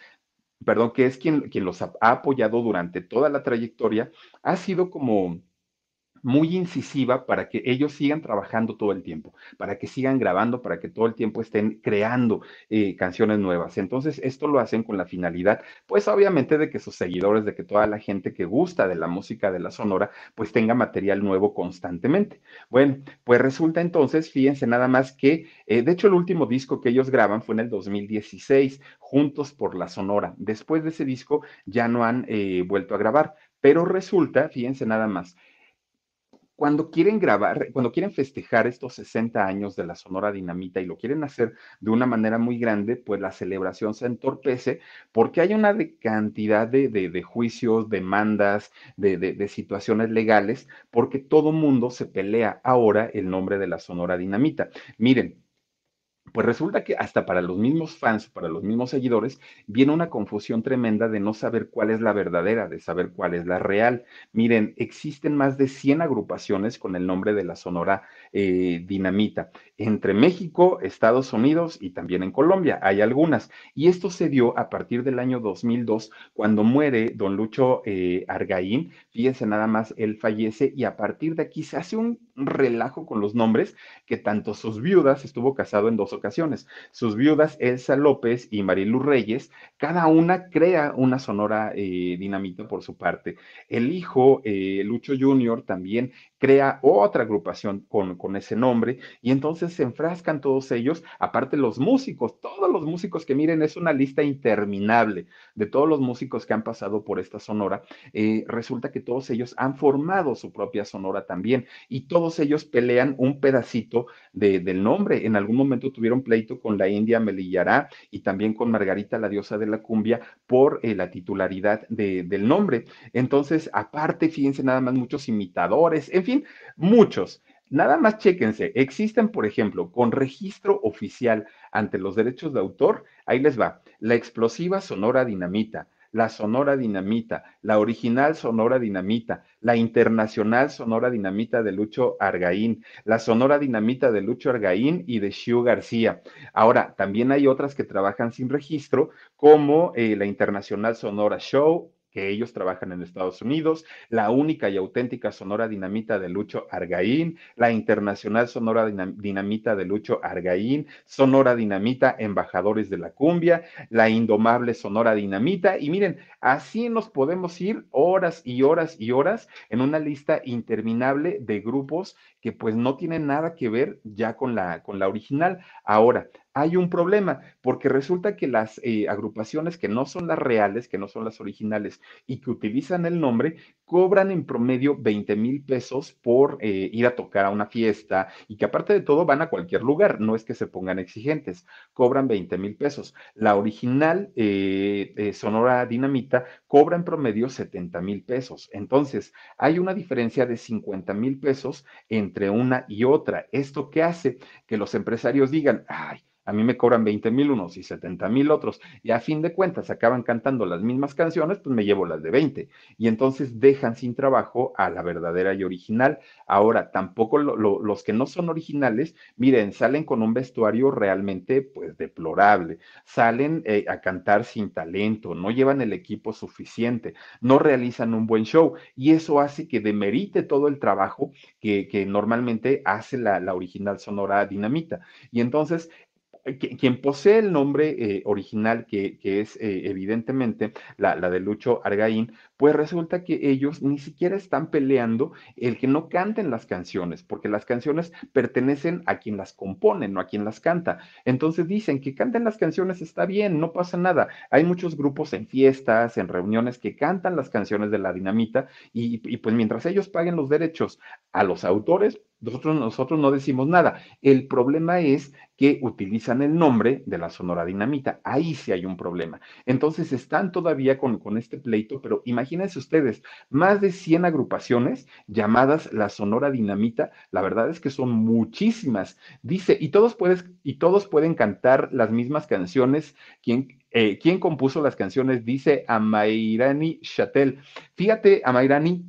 perdón, que es quien, quien los ha, apoyado durante toda la trayectoria, ha sido como muy incisiva para que ellos sigan trabajando todo el tiempo, para que sigan grabando, para que todo el tiempo estén creando eh, canciones nuevas. Entonces, esto lo hacen con la finalidad, pues obviamente de que sus seguidores, de que toda la gente que gusta de la música de la Sonora, pues tenga material nuevo constantemente. Bueno, pues resulta entonces, fíjense nada más que, eh, de hecho, el último disco que ellos graban fue en el 2016, Juntos por la Sonora. Después de ese disco ya no han eh, vuelto a grabar, pero resulta, fíjense nada más, cuando quieren grabar, cuando quieren festejar estos 60 años de la Sonora Dinamita y lo quieren hacer de una manera muy grande, pues la celebración se entorpece porque hay una cantidad de, juicios, demandas, de, de, situaciones legales, porque todo mundo se pelea ahora el nombre de la Sonora Dinamita. Miren, pues resulta que hasta para los mismos fans, para los mismos seguidores, viene una confusión tremenda de no saber cuál es la verdadera, de saber cuál es la real. Miren, existen más de 100 agrupaciones con el nombre de la Sonora eh, Dinamita, entre México, Estados Unidos y también en Colombia. Hay algunas. Y esto se dio a partir del año 2002, cuando muere don Lucho eh, Argaín. Fíjense nada más, él fallece y a partir de aquí se hace un relajo con los nombres que tanto sus viudas, estuvo casado en dos ocasiones, sus viudas Elsa López y Marilu Reyes, cada una crea una sonora eh, dinamita por su parte. El hijo, eh, Lucho Junior, también crea otra agrupación con, con ese nombre y entonces se enfrascan todos ellos, aparte los músicos, todos los músicos que miren, es una lista interminable de todos los músicos que han pasado por esta sonora, eh, resulta que todos ellos han formado su propia sonora también y todos ellos pelean un pedacito de, del nombre. En algún momento tuvieron pleito con la India Melillará y también con Margarita, la diosa de la cumbia, por eh, la titularidad de, del nombre. Entonces, aparte, fíjense nada más muchos imitadores, en fin, muchos. Nada más chéquense, existen, por ejemplo, con registro oficial ante los derechos de autor, ahí les va, la explosiva sonora dinamita, la sonora dinamita, la original sonora dinamita, la internacional sonora dinamita de Lucho Argaín, la sonora dinamita de Lucho Argaín y de Xiu García. Ahora, también hay otras que trabajan sin registro, como eh, la internacional sonora show, que ellos trabajan en Estados Unidos, la única y auténtica Sonora Dinamita de Lucho Argaín, la Internacional Sonora Dinamita de Lucho Argaín, Sonora Dinamita Embajadores de la Cumbia, la Indomable Sonora Dinamita, y miren, así nos podemos ir horas y horas y horas en una lista interminable de grupos que pues no tienen nada que ver ya con la, con la original. Ahora, hay un problema, porque resulta que las eh, agrupaciones que no son las reales, que no son las originales y que utilizan el nombre, cobran en promedio 20 mil pesos por eh, ir a tocar a una fiesta y que aparte de todo van a cualquier lugar, no es que se pongan exigentes, cobran 20 mil pesos. La original eh, Sonora Dinamita cobra en promedio 70 mil pesos. Entonces, hay una diferencia de 50 mil pesos entre una y otra. ¿Esto qué hace? Que los empresarios digan, ay, a mí me cobran 20 mil unos y 70 mil otros, y a fin de cuentas acaban cantando las mismas canciones, pues me llevo las de 20. Y entonces dejan sin trabajo a la verdadera y original. Ahora, tampoco los que no son originales, miren, salen con un vestuario realmente pues deplorable, salen eh, a cantar sin talento, no llevan el equipo suficiente, no realizan un buen show y eso hace que demerite todo el trabajo que, normalmente hace la, la original sonora dinamita. Y entonces quien posee el nombre eh, original, que, es eh, evidentemente la, de Lucho Argaín, pues resulta que ellos ni siquiera están peleando el que no canten las canciones, porque las canciones pertenecen a quien las compone, no a quien las canta. Entonces dicen que canten las canciones está bien, no pasa nada. Hay muchos grupos en fiestas, en reuniones que cantan las canciones de la dinamita y, pues mientras ellos paguen los derechos a los autores, nosotros, nosotros no decimos nada. El problema es que utilizan el nombre de la Sonora Dinamita. Ahí sí hay un problema. Entonces están todavía con, con este pleito, pero imagínense ustedes, más de 100 agrupaciones llamadas la Sonora Dinamita. La verdad es que son muchísimas. Dice, y todos, puedes, y todos pueden cantar las mismas canciones. ¿Quién, eh, ¿Quién compuso las canciones? Dice Amairani Chatel. Fíjate, Amairani,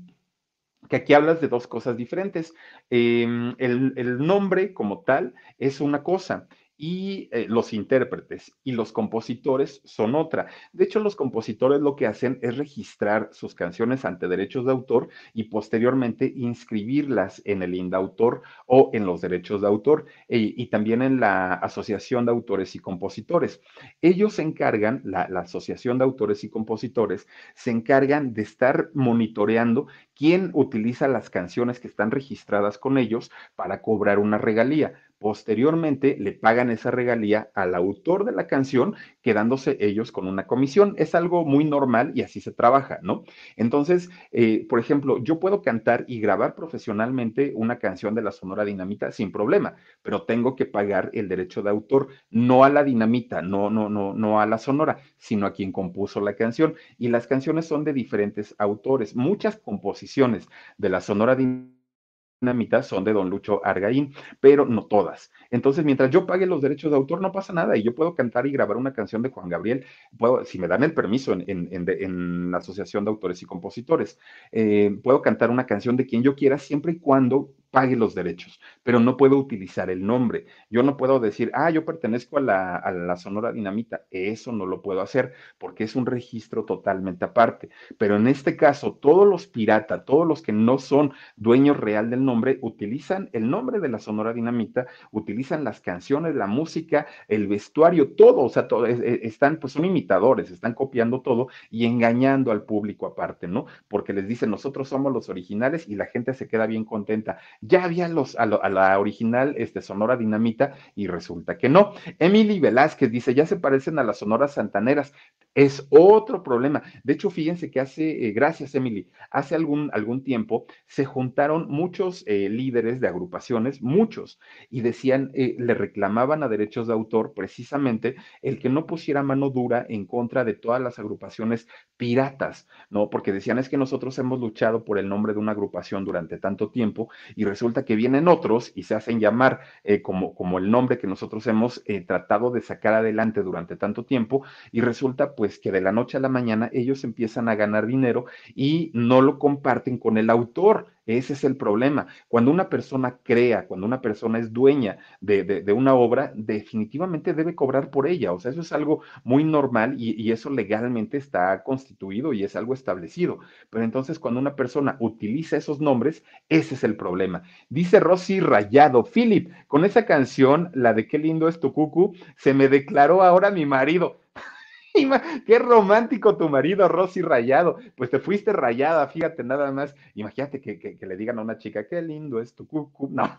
que aquí hablas de dos cosas diferentes. Em, el, nombre como tal es una cosa y eh, los intérpretes y los compositores son otra. De hecho, los compositores lo que hacen es registrar sus canciones ante derechos de autor y posteriormente inscribirlas en el INDAUTOR o en los derechos de autor e, y también en la Asociación de Autores y Compositores. Ellos se encargan, la Asociación de Autores y Compositores, se encargan de estar monitoreando quién utiliza las canciones que están registradas con ellos para cobrar una regalía Posteriormente le pagan esa regalía al autor de la canción, quedándose ellos con una comisión. Es algo muy normal y así se trabaja, ¿no? Entonces, eh, por ejemplo, yo puedo cantar y grabar profesionalmente una canción de la Sonora Dinamita sin problema, pero tengo que pagar el derecho de autor, no a la dinamita, no, no, no, no a la Sonora, sino a quien compuso la canción. Y las canciones son de diferentes autores. Muchas composiciones de la Sonora Dinamita mitad son de don Lucho Argaín, pero no todas. Entonces, mientras yo pague los derechos de autor, no pasa nada y yo puedo cantar y grabar una canción de Juan Gabriel, puedo, si me dan el permiso en, la Asociación de Autores y Compositores, eh, puedo cantar una canción de quien yo quiera siempre y cuando pague los derechos, pero no puedo utilizar el nombre. Yo no puedo decir, ah, yo pertenezco a la, a la, Sonora Dinamita. Eso no lo puedo hacer porque es un registro totalmente aparte. Pero en este caso, todos los piratas, todos los que no son dueños real del nombre, utilizan el nombre de la Sonora Dinamita, utilizan las canciones, la música, el vestuario, todo, o sea, todo, están, pues son imitadores, están copiando todo y engañando al público aparte, ¿no? Porque les dicen, nosotros somos los originales y la gente se queda bien contenta ya había los, a, la original este, Sonora Dinamita y resulta que no. Emily Velázquez dice, ya se parecen a las Sonoras Santaneras. Es otro problema. De hecho, fíjense que hace, eh, gracias Emily, hace algún, algún tiempo se juntaron muchos eh, líderes de agrupaciones, muchos, y decían, eh, le reclamaban a derechos de autor precisamente el que no pusiera mano dura en contra de todas las agrupaciones piratas, ¿no? Porque decían, es que nosotros hemos luchado por el nombre de una agrupación durante tanto tiempo y resulta que vienen otros y se hacen llamar eh, como, como el nombre que nosotros hemos tratado de sacar adelante durante tanto tiempo y resulta pues que de la noche a la mañana ellos empiezan a ganar dinero y no lo comparten con el autor. Ese es el problema. Cuando una persona crea, cuando una persona es dueña de, una obra, definitivamente debe cobrar por ella. O sea, eso es algo muy normal y, y, eso legalmente está constituido y es algo establecido. Pero entonces cuando una persona utiliza esos nombres, ese es el problema. Dice Rosy Rayado, Philip, con esa canción, la de qué lindo es tu cucu, se me declaró ahora mi marido. Qué romántico tu marido, Rosy Rayado. Pues te fuiste rayada, fíjate nada más. Imagínate que, le digan a una chica, qué lindo es tu cucu. No,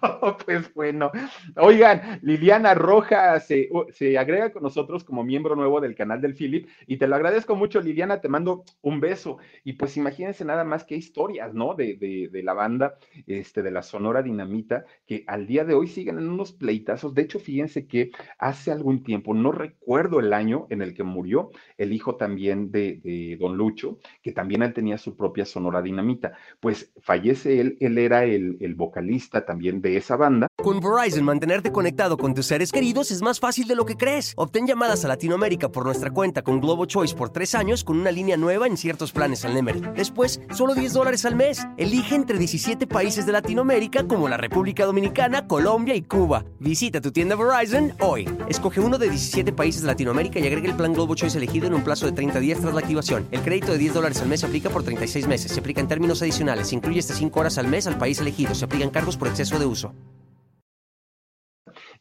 pues bueno. Oigan, Liliana Roja se, se, agrega con nosotros como miembro nuevo del canal del Philip y te lo agradezco mucho, Liliana. Te mando un beso. Y pues imagínense nada más qué historias, ¿no? De, de, de la banda, este, de la Sonora Dinamita, que al día de hoy siguen en unos pleitazos. De hecho, fíjense que hace algún tiempo, no recuerdo el año en el que murió, El hijo también de, Don Lucho, que también él tenía su propia Sonora Dinamita. Pues fallece él, él era el, el vocalista también de esa banda. Con Verizon, mantenerte conectado con tus seres queridos es más fácil de lo que crees. Obtén llamadas a Latinoamérica por nuestra cuenta con Globo Choice por tres años con una línea nueva en ciertos planes al Nemery. Después, solo 10 dólares al mes. Elige entre 17 países de Latinoamérica como la República Dominicana, Colombia y Cuba. Visita tu tienda Verizon hoy. Escoge uno de 17 países de Latinoamérica y agrega el plan Globo Choice elegido en un plazo de 30 días tras la activación. El crédito de 10 dólares al mes se aplica por 36 meses. Se aplica en términos adicionales. Se incluye hasta 5 horas al mes al país elegido. Se aplican cargos por exceso de uso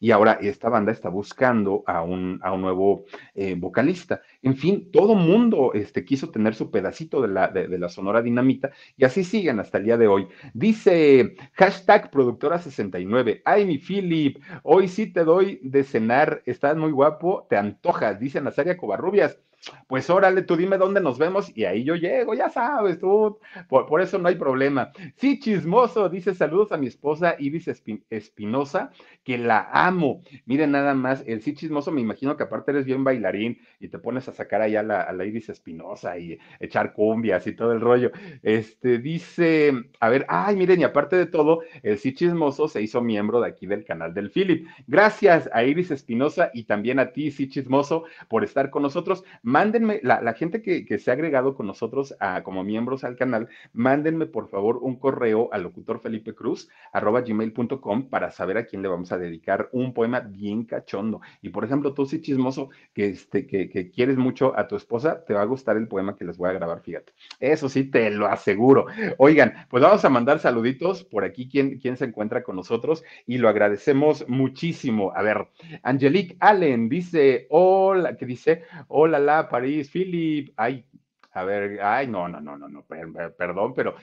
y ahora esta banda está buscando a un, a un nuevo eh, vocalista. En fin, todo mundo este, quiso tener su pedacito de la, de, la Sonora Dinamita y así siguen hasta el día de hoy. Dice hashtag productora69, ay mi Philip, hoy sí te doy de cenar, estás muy guapo, te antojas, dice Nazaria Covarrubias pues órale, tú dime dónde nos vemos y ahí yo llego, ya sabes, tú, por, eso no hay problema. Sí, chismoso, dice saludos a mi esposa Iris Espinosa, que la amo. Miren nada más, el sí chismoso, me imagino que aparte eres bien bailarín y te pones a sacar allá a la Iris Espinosa y echar cumbias y todo el rollo. Este dice, a ver, ay, miren, y aparte de todo, el sí chismoso se hizo miembro de aquí del canal del Philip. Gracias a Iris Espinosa y también a ti, sí chismoso, por estar con nosotros mándenme, la, gente que, se ha agregado con nosotros como miembros al canal, mándenme por favor un correo al locutor Felipe Cruz, arroba gmail.com para saber a quién le vamos a dedicar un poema bien cachondo. Y por ejemplo, tú sí chismoso, que, este, que, quieres mucho a tu esposa, te va a gustar el poema que les voy a grabar, fíjate. Eso sí, te lo aseguro. Oigan, pues vamos a mandar saluditos por aquí, quien, quien se encuentra con nosotros y lo agradecemos muchísimo. A ver, Angelique Allen dice, hola, que dice, hola, la París, Philip, ay, a ver, ay, no, no, no, no, no, perdón, pero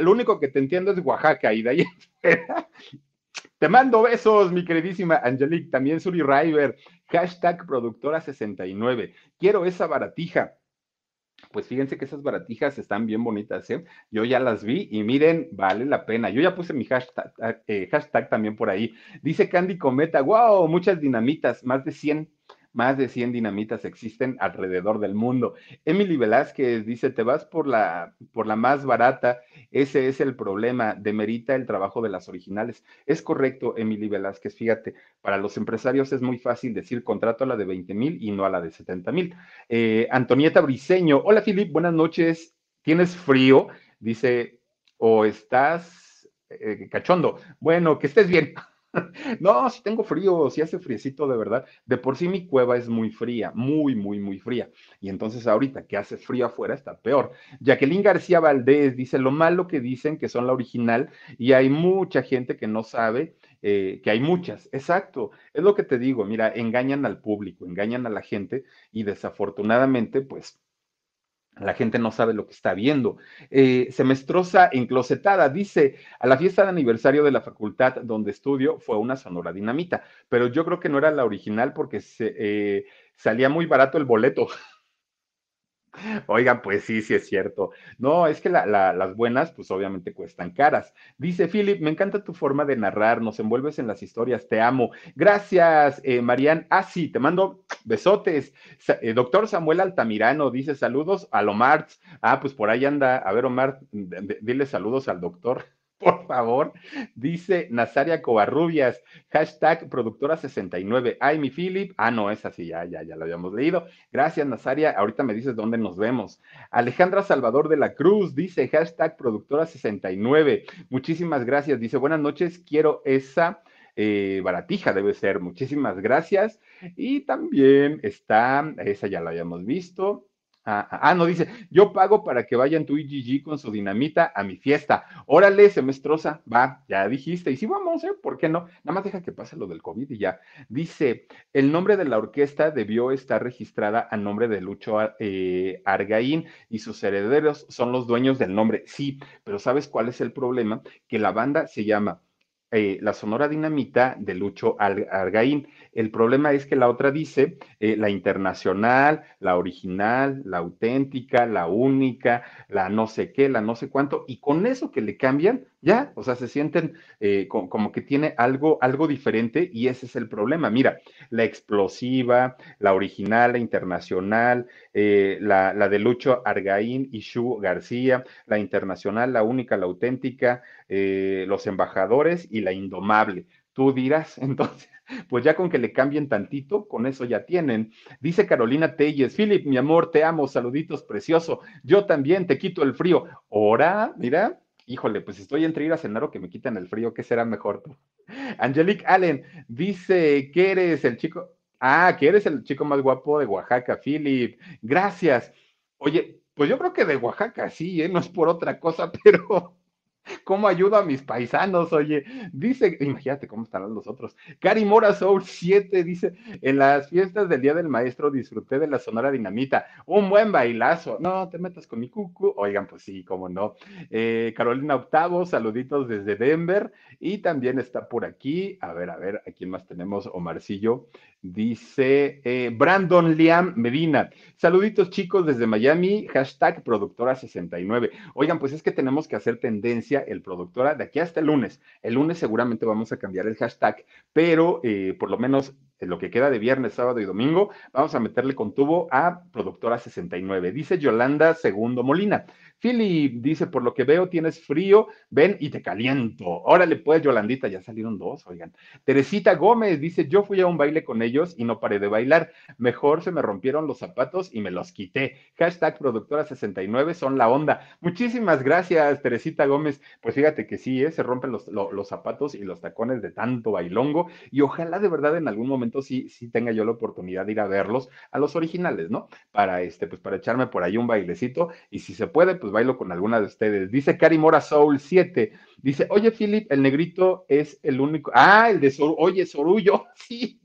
lo único que te entiendo es Oaxaca y de ahí. Te mando besos, mi queridísima Angelique, también Suri River, hashtag productora 69. Quiero esa baratija. Pues fíjense que esas baratijas están bien bonitas, ¿eh? Yo ya las vi y miren, vale la pena. Yo ya puse mi hashtag, eh, hashtag también por ahí. Dice Candy Cometa, wow, muchas dinamitas, más de 100 más de 100 dinamitas existen alrededor del mundo. Emily Velázquez dice, te vas por la, por la más barata, ese es el problema, demerita el trabajo de las originales. Es correcto, Emily Velázquez, fíjate, para los empresarios es muy fácil decir contrato a la de 20 mil y no a la de 70 mil. Eh, Antonieta Briseño, hola Filip, buenas noches, ¿tienes frío? Dice, o estás eh, cachondo. Bueno, que estés bien. No, si tengo frío, si hace friecito de verdad. De por sí mi cueva es muy fría, muy, muy, muy fría. Y entonces ahorita que hace frío afuera está peor. Jacqueline García Valdés dice lo malo que dicen que son la original y hay mucha gente que no sabe eh, que hay muchas. Exacto, es lo que te digo. Mira, engañan al público, engañan a la gente y desafortunadamente, pues la gente no sabe lo que está viendo. Eh, semestrosa enclosetada, dice, a la fiesta de aniversario de la facultad donde estudio fue una sonora dinamita, pero yo creo que no era la original porque se, eh, salía muy barato el boleto. Oigan, pues sí, sí es cierto. No, es que las buenas, pues obviamente cuestan caras. Dice Philip, me encanta tu forma de narrar, nos envuelves en las historias, te amo. Gracias, eh, Marian. Ah, sí, te mando besotes. Eh, doctor Samuel Altamirano dice saludos a Omar. Ah, pues por ahí anda. A ver, Omar, dile saludos al doctor por favor, dice Nazaria Covarrubias, hashtag productora 69. Ay, mi Philip. Ah, no, es así, ya, ya, ya lo habíamos leído. Gracias, Nazaria. Ahorita me dices dónde nos vemos. Alejandra Salvador de la Cruz dice hashtag productora 69. Muchísimas gracias. Dice, buenas noches, quiero esa. Eh, baratija debe ser. Muchísimas gracias. Y también está, esa ya la habíamos visto. Ah, ah, ah, no, dice, yo pago para que vayan tu IGG con su dinamita a mi fiesta. Órale, semestrosa, va, ya dijiste. Y sí, vamos, ¿eh? ¿Por qué no? Nada más deja que pase lo del COVID y ya. Dice, el nombre de la orquesta debió estar registrada a nombre de Lucho eh, Argaín y sus herederos son los dueños del nombre. Sí, pero ¿sabes cuál es el problema? Que la banda se llama eh, la Sonora Dinamita de Lucho Argaín. El problema es que la otra dice eh, la internacional, la original, la auténtica, la única, la no sé qué, la no sé cuánto, y con eso que le cambian, ya, o sea, se sienten eh, como, que tiene algo, algo diferente y ese es el problema. Mira, la explosiva, la original, la internacional, la, la, de Lucho Argaín y Shu García, la internacional, la única, la auténtica, los embajadores y la indomable. Tú dirás, entonces, pues ya con que le cambien tantito, con eso ya tienen. Dice Carolina Telles, Philip, mi amor, te amo, saluditos, precioso. Yo también te quito el frío. Ahora, mira, híjole, pues estoy entre ir a cenar o que me quitan el frío, ¿qué será mejor tú? Angelique Allen dice que eres el chico, ah, que eres el chico más guapo de Oaxaca, Philip. Gracias. Oye, pues yo creo que de Oaxaca sí, ¿eh? no es por otra cosa, pero ¿Cómo ayudo a mis paisanos? Oye, dice, imagínate cómo estarán los otros. Cari Mora Soul 7 dice: En las fiestas del Día del Maestro disfruté de la Sonora Dinamita. Un buen bailazo. No te metas con mi cucu. Oigan, pues sí, cómo no. Eh, Carolina Octavo, saluditos desde Denver. Y también está por aquí. A ver, a ver, ¿a quién más tenemos? Omarcillo. Dice eh, Brandon Liam Medina. Saluditos chicos desde Miami, hashtag productora69. Oigan, pues es que tenemos que hacer tendencia el productora de aquí hasta el lunes. El lunes seguramente vamos a cambiar el hashtag, pero eh, por lo menos en lo que queda de viernes, sábado y domingo, vamos a meterle con tubo a productora 69. Dice Yolanda Segundo Molina. Philip dice, por lo que veo tienes frío, ven y te caliento. Órale pues, Yolandita, ya salieron dos, oigan. Teresita Gómez dice, yo fui a un baile con ellos y no paré de bailar. Mejor se me rompieron los zapatos y me los quité. Hashtag productora 69 son la onda. Muchísimas gracias, Teresita Gómez. Pues fíjate que sí, ¿eh? se rompen los, los zapatos y los tacones de tanto bailongo y ojalá de verdad en algún momento sí, sí tenga yo la oportunidad de ir a verlos, a los originales, ¿no? Para este, pues para echarme por ahí un bailecito y si se puede, pues pues bailo con alguna de ustedes. Dice Cari Mora Soul 7. Dice, oye, Philip, el negrito es el único. Ah, el de Sorullo. Oye, Sorullo. Sí.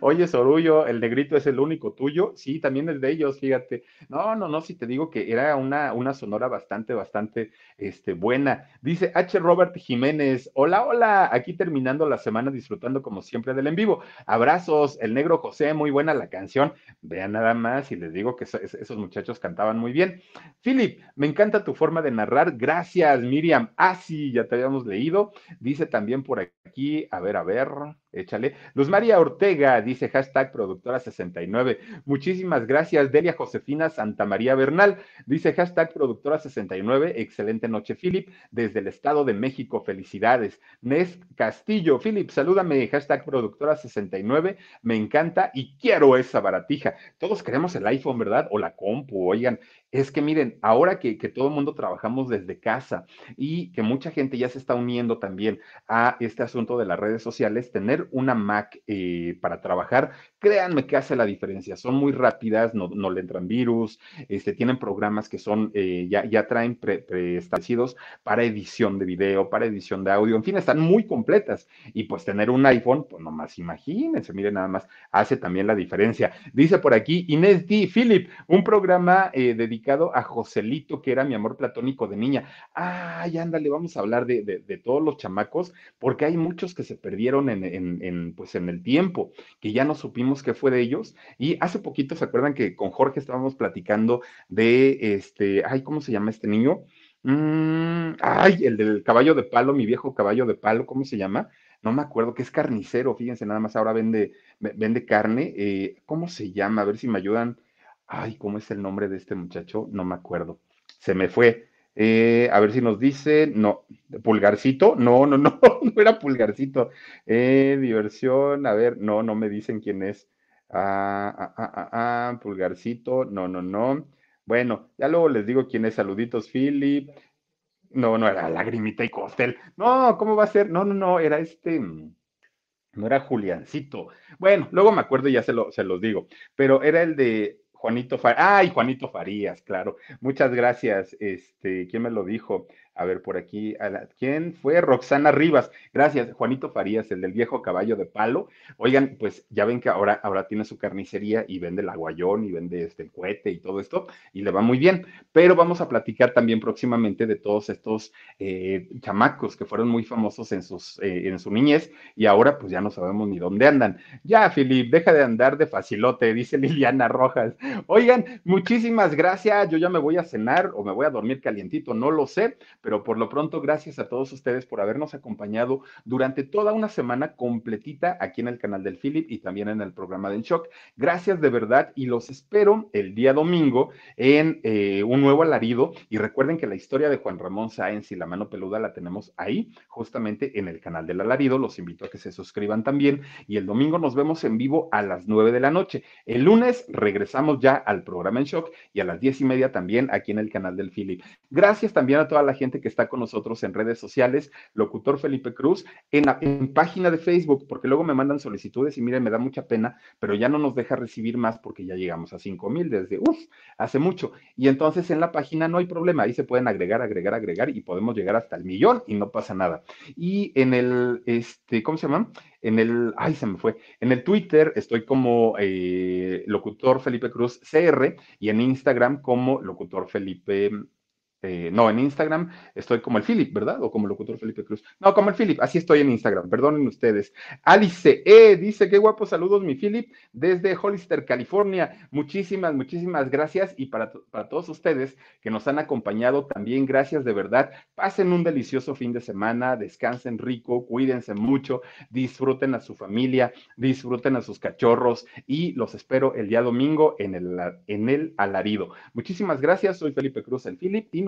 Oye, Sorullo, el negrito es el único tuyo. Sí, también es de ellos, fíjate. No, no, no, si te digo que era una, una sonora bastante, bastante este, buena. Dice H. Robert Jiménez, hola, hola, aquí terminando la semana disfrutando como siempre del en vivo. Abrazos, el negro José, muy buena la canción. Vean nada más y les digo que esos muchachos cantaban muy bien. Philip, me encanta tu forma de narrar. Gracias, Miriam. Ah, sí, ya te habíamos leído. Dice también por aquí, a ver, a ver échale. Luz María Ortega dice hashtag productora 69. Muchísimas gracias. Delia Josefina Santa María Bernal dice hashtag productora 69. Excelente noche, Philip. Desde el Estado de México, felicidades. Nes Castillo, Philip, salúdame. Hashtag productora 69. Me encanta y quiero esa baratija. Todos queremos el iPhone, ¿verdad? O la compu, oigan. Es que miren, ahora que, que, todo el mundo trabajamos desde casa y que mucha gente ya se está uniendo también a este asunto de las redes sociales, tener una Mac eh, para trabajar, créanme que hace la diferencia. Son muy rápidas, no, le entran virus, este, tienen programas que son, eh, ya, ya traen preestablecidos para edición de video, para edición de audio, en fin, están muy completas. Y pues tener un iPhone, pues nomás imagínense, miren nada más, hace también la diferencia. Dice por aquí Inés D. Philip, un programa eh, dedicado a Joselito, que era mi amor platónico de niña. Ay, ándale, vamos a hablar de, de, todos los chamacos, porque hay muchos que se perdieron en, en, pues en el tiempo, que ya no supimos qué fue de ellos. Y hace poquito, ¿se acuerdan que con Jorge estábamos platicando de este, ay, ¿cómo se llama este niño? Mm, ay, el del caballo de palo, mi viejo caballo de palo, ¿cómo se llama? No me acuerdo, que es carnicero, fíjense, nada más ahora vende, vende carne. Eh, ¿Cómo se llama? A ver si me ayudan Ay, ¿cómo es el nombre de este muchacho? No me acuerdo. Se me fue. Eh, a ver si nos dice, no, pulgarcito, no, no, no, no era pulgarcito. Eh, diversión, a ver, no, no me dicen quién es. Ah, ah, ah, ah, ah, pulgarcito, no, no, no. Bueno, ya luego les digo quién es. Saluditos, Philip. No, no era Lagrimita y Costel. No, ¿cómo va a ser? No, no, no, era este. No era Juliancito. Bueno, luego me acuerdo y ya se, lo, se los digo. Pero era el de Juanito Farías. Ay, Juanito Farías, claro. Muchas gracias. Este, ¿quién me lo dijo? A ver, por aquí, ¿quién fue? Roxana Rivas. Gracias, Juanito Farías, el del viejo caballo de palo. Oigan, pues ya ven que ahora, ahora tiene su carnicería y vende el aguayón y vende este el cohete y todo esto, y le va muy bien. Pero vamos a platicar también próximamente de todos estos eh, chamacos que fueron muy famosos en, sus, eh, en su niñez y ahora pues ya no sabemos ni dónde andan. Ya, Filip, deja de andar de facilote, dice Liliana Rojas. Oigan, muchísimas gracias. Yo ya me voy a cenar o me voy a dormir calientito, no lo sé pero por lo pronto, gracias a todos ustedes por habernos acompañado durante toda una semana completita aquí en el canal del Philip y también en el programa de En Shock. Gracias de verdad y los espero el día domingo en eh, un nuevo alarido. Y recuerden que la historia de Juan Ramón Sáenz y la mano peluda la tenemos ahí, justamente en el canal del alarido. Los invito a que se suscriban también. Y el domingo nos vemos en vivo a las nueve de la noche. El lunes regresamos ya al programa En Shock y a las diez y media también aquí en el canal del Philip. Gracias también a toda la gente que está con nosotros en redes sociales, locutor Felipe Cruz, en la página de Facebook, porque luego me mandan solicitudes y miren, me da mucha pena, pero ya no nos deja recibir más porque ya llegamos a 5 mil desde, uff, hace mucho. Y entonces en la página no hay problema, ahí se pueden agregar, agregar, agregar y podemos llegar hasta el millón y no pasa nada. Y en el, este, ¿cómo se llama? En el, ay, se me fue. En el Twitter estoy como eh, locutor Felipe Cruz CR y en Instagram como locutor Felipe eh, no, en Instagram estoy como el Philip, ¿verdad? O como locutor Felipe Cruz. No, como el Philip, así estoy en Instagram, perdonen ustedes. Alice E dice, qué guapo saludos, mi Philip, desde Hollister, California. Muchísimas, muchísimas gracias. Y para, para todos ustedes que nos han acompañado también, gracias de verdad. Pasen un delicioso fin de semana, descansen rico, cuídense mucho, disfruten a su familia, disfruten a sus cachorros y los espero el día domingo en el, en el alarido. Muchísimas gracias, soy Felipe Cruz, el Philip, y